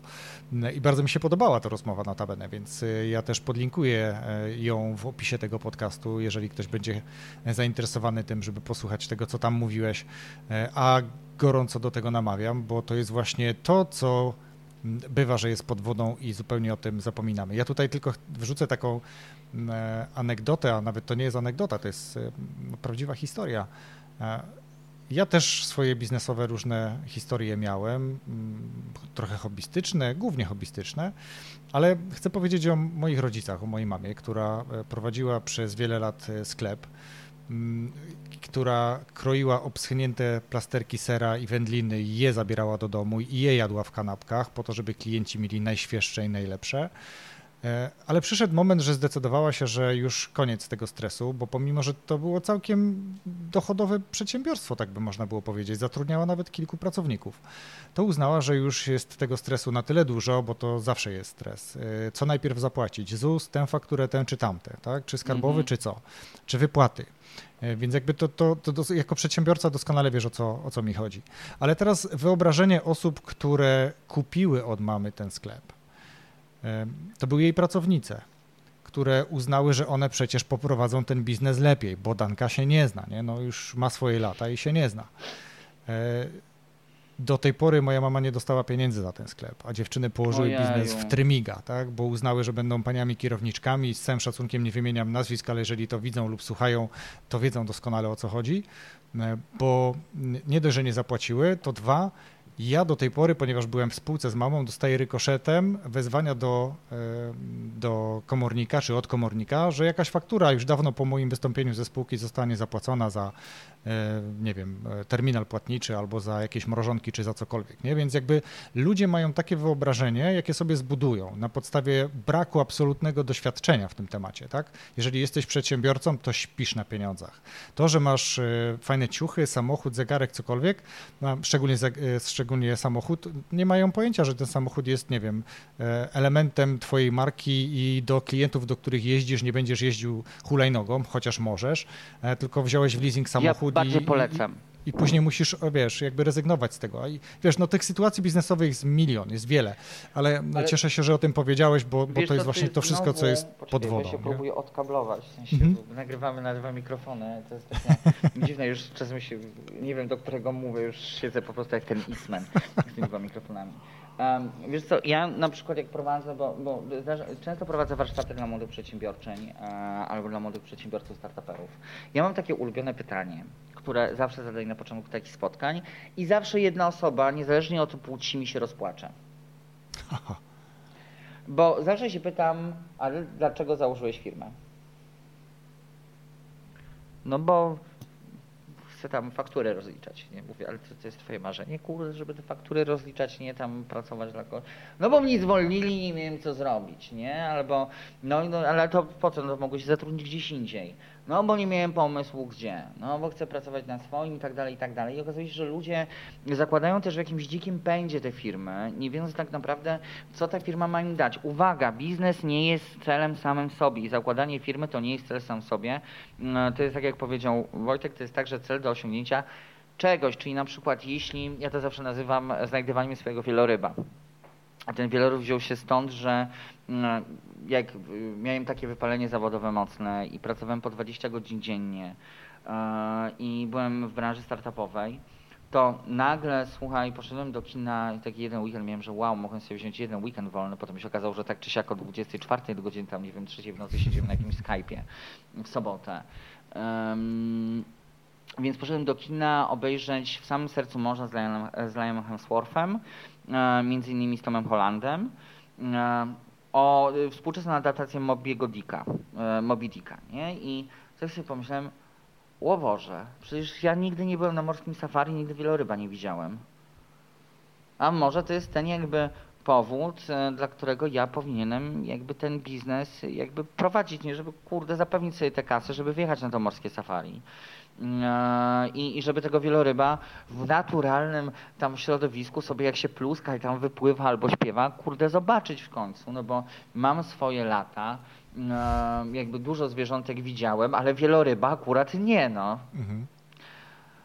No I bardzo mi się podobała ta rozmowa notabene, więc e, ja też podlinkuję e, ją w opisie tego podcastu, jeżeli ktoś będzie zainteresowany tym, żeby posłuchać tego, co tam mówiłeś, e, a gorąco do tego namawiam, bo to jest właśnie to, co bywa, że jest pod wodą i zupełnie o tym zapominamy. Ja tutaj tylko wrzucę taką E, anegdotę, a nawet to nie jest anegdota, to jest e, prawdziwa historia. E, ja też swoje biznesowe różne historie miałem, mm, trochę hobbystyczne, głównie hobbystyczne, ale chcę powiedzieć o moich rodzicach, o mojej mamie, która e, prowadziła przez wiele lat e, sklep, mm, która kroiła obschnięte plasterki sera i wędliny i je zabierała do domu i je jadła w kanapkach po to, żeby klienci mieli najświeższe i najlepsze. E, ale przyszedł moment, że zdecydowała się, że już koniec tego stresu, bo pomimo, że to było całkiem dochodowe przedsiębiorstwo, tak by można było powiedzieć, zatrudniała nawet kilku pracowników, to uznała, że już jest tego stresu na tyle dużo, bo to zawsze jest stres. E, co najpierw zapłacić? ZUS, tę fakturę, tę czy tamtę, tak? Czy skarbowy, mhm. czy co? Czy wypłaty? E, więc jakby to, to, to, jako przedsiębiorca doskonale wiesz o co, o co mi chodzi. Ale teraz wyobrażenie osób, które kupiły od mamy ten sklep to były jej pracownice, które uznały, że one przecież poprowadzą ten biznes lepiej, bo Danka się nie zna, nie? No już ma swoje lata i się nie zna. E, do tej pory moja mama nie dostała pieniędzy za ten sklep, a dziewczyny położyły Ojeju. biznes w trymiga, tak? bo uznały, że będą paniami kierowniczkami. Z całym szacunkiem nie wymieniam nazwisk, ale jeżeli to widzą lub słuchają, to wiedzą doskonale o co chodzi, e, bo nie dość, że nie zapłaciły, to dwa, ja do tej pory, ponieważ byłem w spółce z mamą, dostaję rykoszetem wezwania do, e, do komornika czy od komornika, że jakaś faktura już dawno po moim wystąpieniu ze spółki zostanie zapłacona za nie wiem, e, terminal płatniczy albo za jakieś mrożonki czy za cokolwiek, nie? Więc jakby ludzie mają takie wyobrażenie, jakie sobie zbudują na podstawie braku absolutnego doświadczenia w tym temacie, tak? Jeżeli jesteś przedsiębiorcą, to śpisz na pieniądzach. To, że masz e, fajne ciuchy, samochód, zegarek, cokolwiek, szczególnie, szczególnie samochód, nie mają pojęcia, że ten samochód jest, nie wiem, elementem twojej marki i do klientów, do których jeździsz, nie będziesz jeździł hulajnogą, chociaż możesz, tylko wziąłeś w leasing samochód bardziej polecam. I, I, później musisz, wiesz, jakby rezygnować z tego. I wiesz, no tych sytuacji biznesowych jest milion, jest wiele, ale, ale cieszę się, że o tym powiedziałeś, bo, bo to jest właśnie to wszystko, znowu, co jest poczekaj, pod wodą. Ja się nie? próbuję odkablować, w sensie -hmm. nagrywamy na dwa mikrofony, to jest takie dziwne, już czasem się, nie wiem do którego mówię, już siedzę po prostu jak ten Eastman z tymi dwoma mikrofonami. Um, wiesz co, ja na przykład jak prowadzę, bo, bo często prowadzę warsztaty dla młodych przedsiębiorczeń e, albo dla młodych przedsiębiorców, startuperów. Ja mam takie ulubione pytanie, które zawsze zadaję na początku takich spotkań i zawsze jedna osoba, niezależnie od płci, mi się rozpłacze. Bo zawsze się pytam, ale dlaczego założyłeś firmę? No bo chcę tam fakturę rozliczać. Nie mówię, ale to, to jest twoje marzenie, kurde, żeby te faktury rozliczać, nie tam pracować dla kogoś. No bo mnie zwolnili i nie wiem co zrobić, nie? Albo, no, no ale to po co? No mogłeś zatrudnić gdzieś indziej. No bo nie miałem pomysłu gdzie, no bo chcę pracować na swoim i tak dalej, i tak dalej. I okazuje się, że ludzie zakładają też w jakimś dzikim pędzie te firmy, nie wiedząc tak naprawdę, co ta firma ma im dać. Uwaga, biznes nie jest celem samym sobie i zakładanie firmy to nie jest cel sam sobie. Mm, to jest tak jak powiedział Wojtek, to jest także cel do osiągnięcia czegoś, czyli na przykład jeśli, ja to zawsze nazywam znajdywaniem swojego wieloryba. Ten wieloryb wziął się stąd, że mm, jak miałem takie wypalenie zawodowe mocne i pracowałem po 20 godzin dziennie e, i byłem w branży startupowej, to nagle, słuchaj, poszedłem do kina i taki jeden weekend miałem, że wow, mogłem sobie wziąć jeden weekend wolny, potem się okazało, że tak czy siak od 24 do godziny tam, nie wiem, trzeciej w nocy siedziałem na jakimś Skype'ie w sobotę. Um, więc poszedłem do kina obejrzeć w samym sercu morza z Liamem, z Hemsworthem, między innymi z Tomem Hollandem, e, o współczesną adaptację Mobiego Dicka, e, Moby Dicka, nie? I tak sobie pomyślałem, o Boże, przecież ja nigdy nie byłem na morskim safari, nigdy wieloryba nie widziałem. A może to jest ten jakby powód, dla którego ja powinienem jakby ten biznes jakby prowadzić, nie żeby kurde zapewnić sobie te kasy, żeby wjechać na to morskie safari. E, I, I żeby tego wieloryba w naturalnym tam środowisku sobie jak się pluska i tam wypływa albo śpiewa, kurde zobaczyć w końcu, no bo mam swoje lata, e, jakby dużo zwierzątek widziałem, ale wieloryba akurat nie, no. Mhm.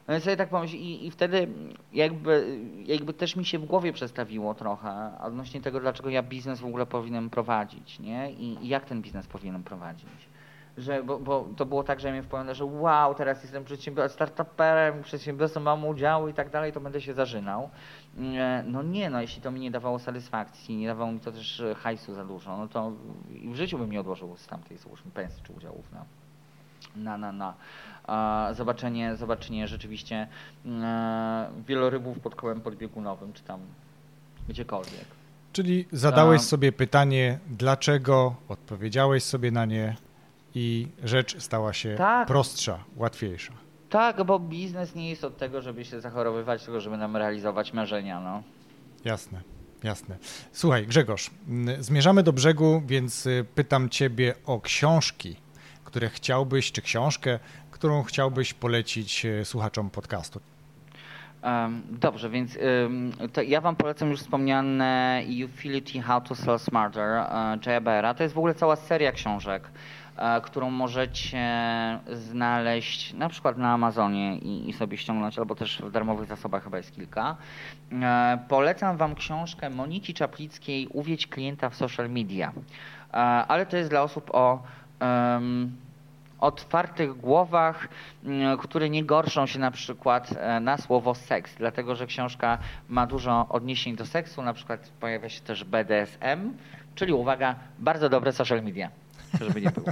No więc sobie tak pomyśl i, i wtedy jakby, jakby też mi się w głowie przestawiło trochę odnośnie tego, dlaczego ja biznes w ogóle powinienem prowadzić, nie? I, i jak ten biznes powinienem prowadzić że, bo, bo, to było tak, że ja miałem wpłynął, że wow, teraz jestem przedsiębiorcą, startuperem, przedsiębiorcą, mam udział i tak dalej, to będę się zażynał. E, no nie, no jeśli to mi nie dawało satysfakcji, nie dawało mi to też hajsu za dużo, no to w życiu bym nie odłożył z tamtej, załóżmy, pensji czy udziałów. No. na, na, na zobaczenie, zobaczenie rzeczywiście e, wielorybów pod kołem podbiegunowym, czy tam gdziekolwiek. Czyli zadałeś sobie pytanie, dlaczego, odpowiedziałeś sobie na nie i rzecz stała się tak. prostsza, łatwiejsza. Tak, bo biznes nie jest od tego, żeby się zachorowywać, tylko żeby nam realizować marzenia. No. Jasne, jasne. Słuchaj, Grzegorz, zmierzamy do brzegu, więc y, pytam Ciebie o książki, które chciałbyś, czy książkę, którą chciałbyś polecić e, słuchaczom podcastu? Dobrze, więc ja Wam polecam już wspomniane Utility How to Sell Smarter e, Jaya Beara. To jest w ogóle cała seria książek, którą możecie znaleźć na przykład na Amazonie i, i sobie ściągnąć, albo też w darmowych zasobach chyba jest kilka. Polecam Wam książkę Moniki Czaplickiej Uwiedź klienta w social media. Ale to jest dla osób o um, otwartych głowach, które nie gorszą się na przykład e, na słowo seks, dlatego że książka ma dużo odniesień do seksu, na przykład pojawia się też BDSM, czyli uwaga, bardzo dobre social media, żeby nie było.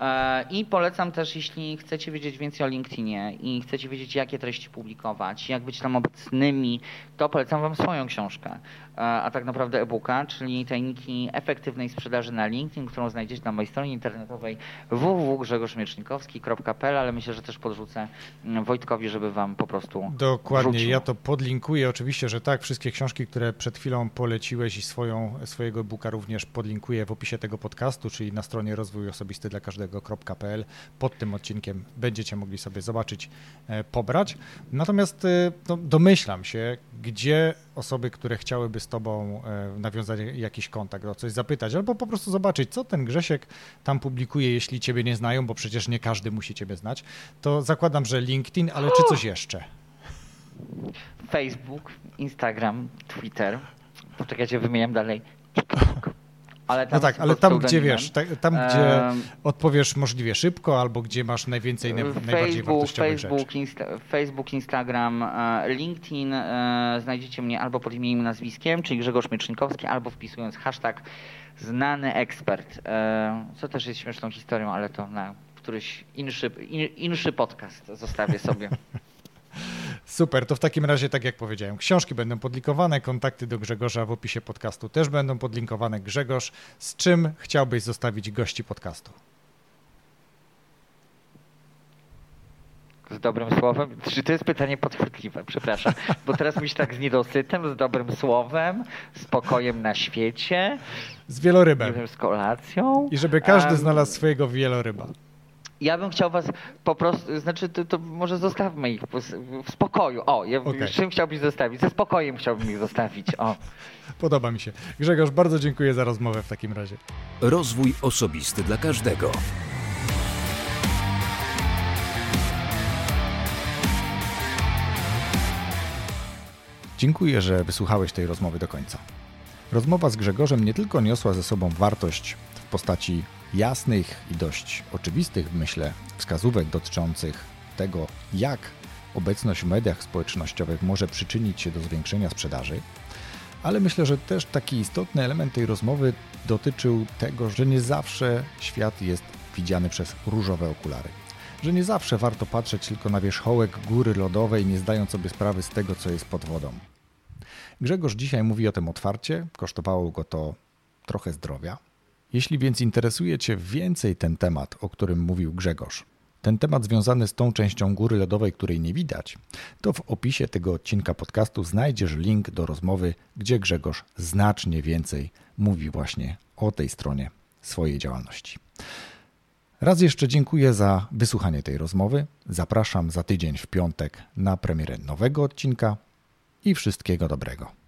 E, I polecam też, jeśli chcecie wiedzieć więcej o LinkedInie i chcecie wiedzieć, jakie treści publikować, jak być tam obecnymi, to polecam Wam swoją książkę, a tak naprawdę e-booka, czyli tajniki efektywnej sprzedaży na LinkedIn, którą znajdziecie na mojej stronie internetowej www.grzegorzmiecznikowski.pl, ale myślę, że też podrzucę mm, Wojtkowi, żeby Wam po prostu Dokładnie, wrzucił. ja to podlinkuję oczywiście, że tak, wszystkie książki, które przed chwilą poleciłeś i swoją, swojego e-booka również podlinkuję w opisie tego podcastu, czyli na stronie rozwój osobisty dla każdego.pl. Pod tym odcinkiem będziecie mogli sobie zobaczyć, e, pobrać. Natomiast e, no, domyślam się, gdzie osoby, które chciałyby z tobą e, nawiązać jakiś kontakt, o coś zapytać, albo po prostu zobaczyć, co ten Grzesiek tam publikuje, jeśli ciebie nie znają, bo przecież nie każdy musi ciebie znać, to zakładam, że LinkedIn, ale czy coś jeszcze? Facebook, Instagram, Twitter. Poczekajcie, wymieniam dalej. TikTok. Ale no tak, ale tam gdzie wiesz, tam gdzie odpowiesz możliwie szybko, albo gdzie masz najwięcej, Facebook, najbardziej wartościowych Facebook, rzeczy. Insta, Facebook, Instagram, e, LinkedIn, e, znajdziecie mnie albo pod imieniem i nazwiskiem, czyli Grzegorz Miecznikowski, albo wpisując hashtag znany ekspert, e, co też jest śmieszną historią, ale to na któryś inszy, in, inszy podcast zostawię sobie. Super, to w takim razie, tak jak powiedziałem, książki będą podlinkowane, kontakty do Grzegorza w opisie podcastu też będą podlinkowane. Grzegorz, z czym chciałbyś zostawić gości podcastu? Z dobrym słowem? Czy to jest pytanie podchwytliwe? Przepraszam. Bo teraz myślę tak z niedosytem, z dobrym słowem, spokojem na świecie. Z wielorybem. Z kolacją. I żeby każdy znalazł swojego wieloryba ja bym chciał was po prostu, znaczy to, to może zostawmy ich w, spokoju. O, ja, okay. czym chciałbyś zostawić? Ze spokojem chciałbym ich zostawić. O. Podoba mi się. Grzegorz, bardzo dziękuję za rozmowę w takim razie. Rozwój osobisty dla każdego. Dziękuję, że wysłuchałeś tej rozmowy do końca. Rozmowa z Grzegorzem nie tylko niosła ze sobą wartość postaci jasnych i dość oczywistych, myślę, wskazówek dotyczących tego, jak obecność w mediach społecznościowych może przyczynić się do zwiększenia sprzedaży, ale myślę, że też taki istotny element tej rozmowy dotyczył tego, że nie zawsze świat jest widziany przez różowe okulary. Że nie zawsze warto patrzeć tylko na wierzchołek góry lodowej, nie zdając sobie sprawy z tego, co jest pod wodą. Grzegorz dzisiaj mówi o tym otwarcie, kosztowało go to trochę zdrowia, jeśli więc interesuje Cię więcej ten temat, o którym mówił Grzegorz, ten temat związany z tą częścią góry lodowej, której nie widać, to w opisie tego odcinka podcastu znajdziesz link do rozmowy, gdzie Grzegorz znacznie więcej mówi właśnie o tej stronie swojej działalności. Raz jeszcze dziękuję za wysłuchanie tej rozmowy. Zapraszam za tydzień w piątek na premierę nowego odcinka i wszystkiego dobrego.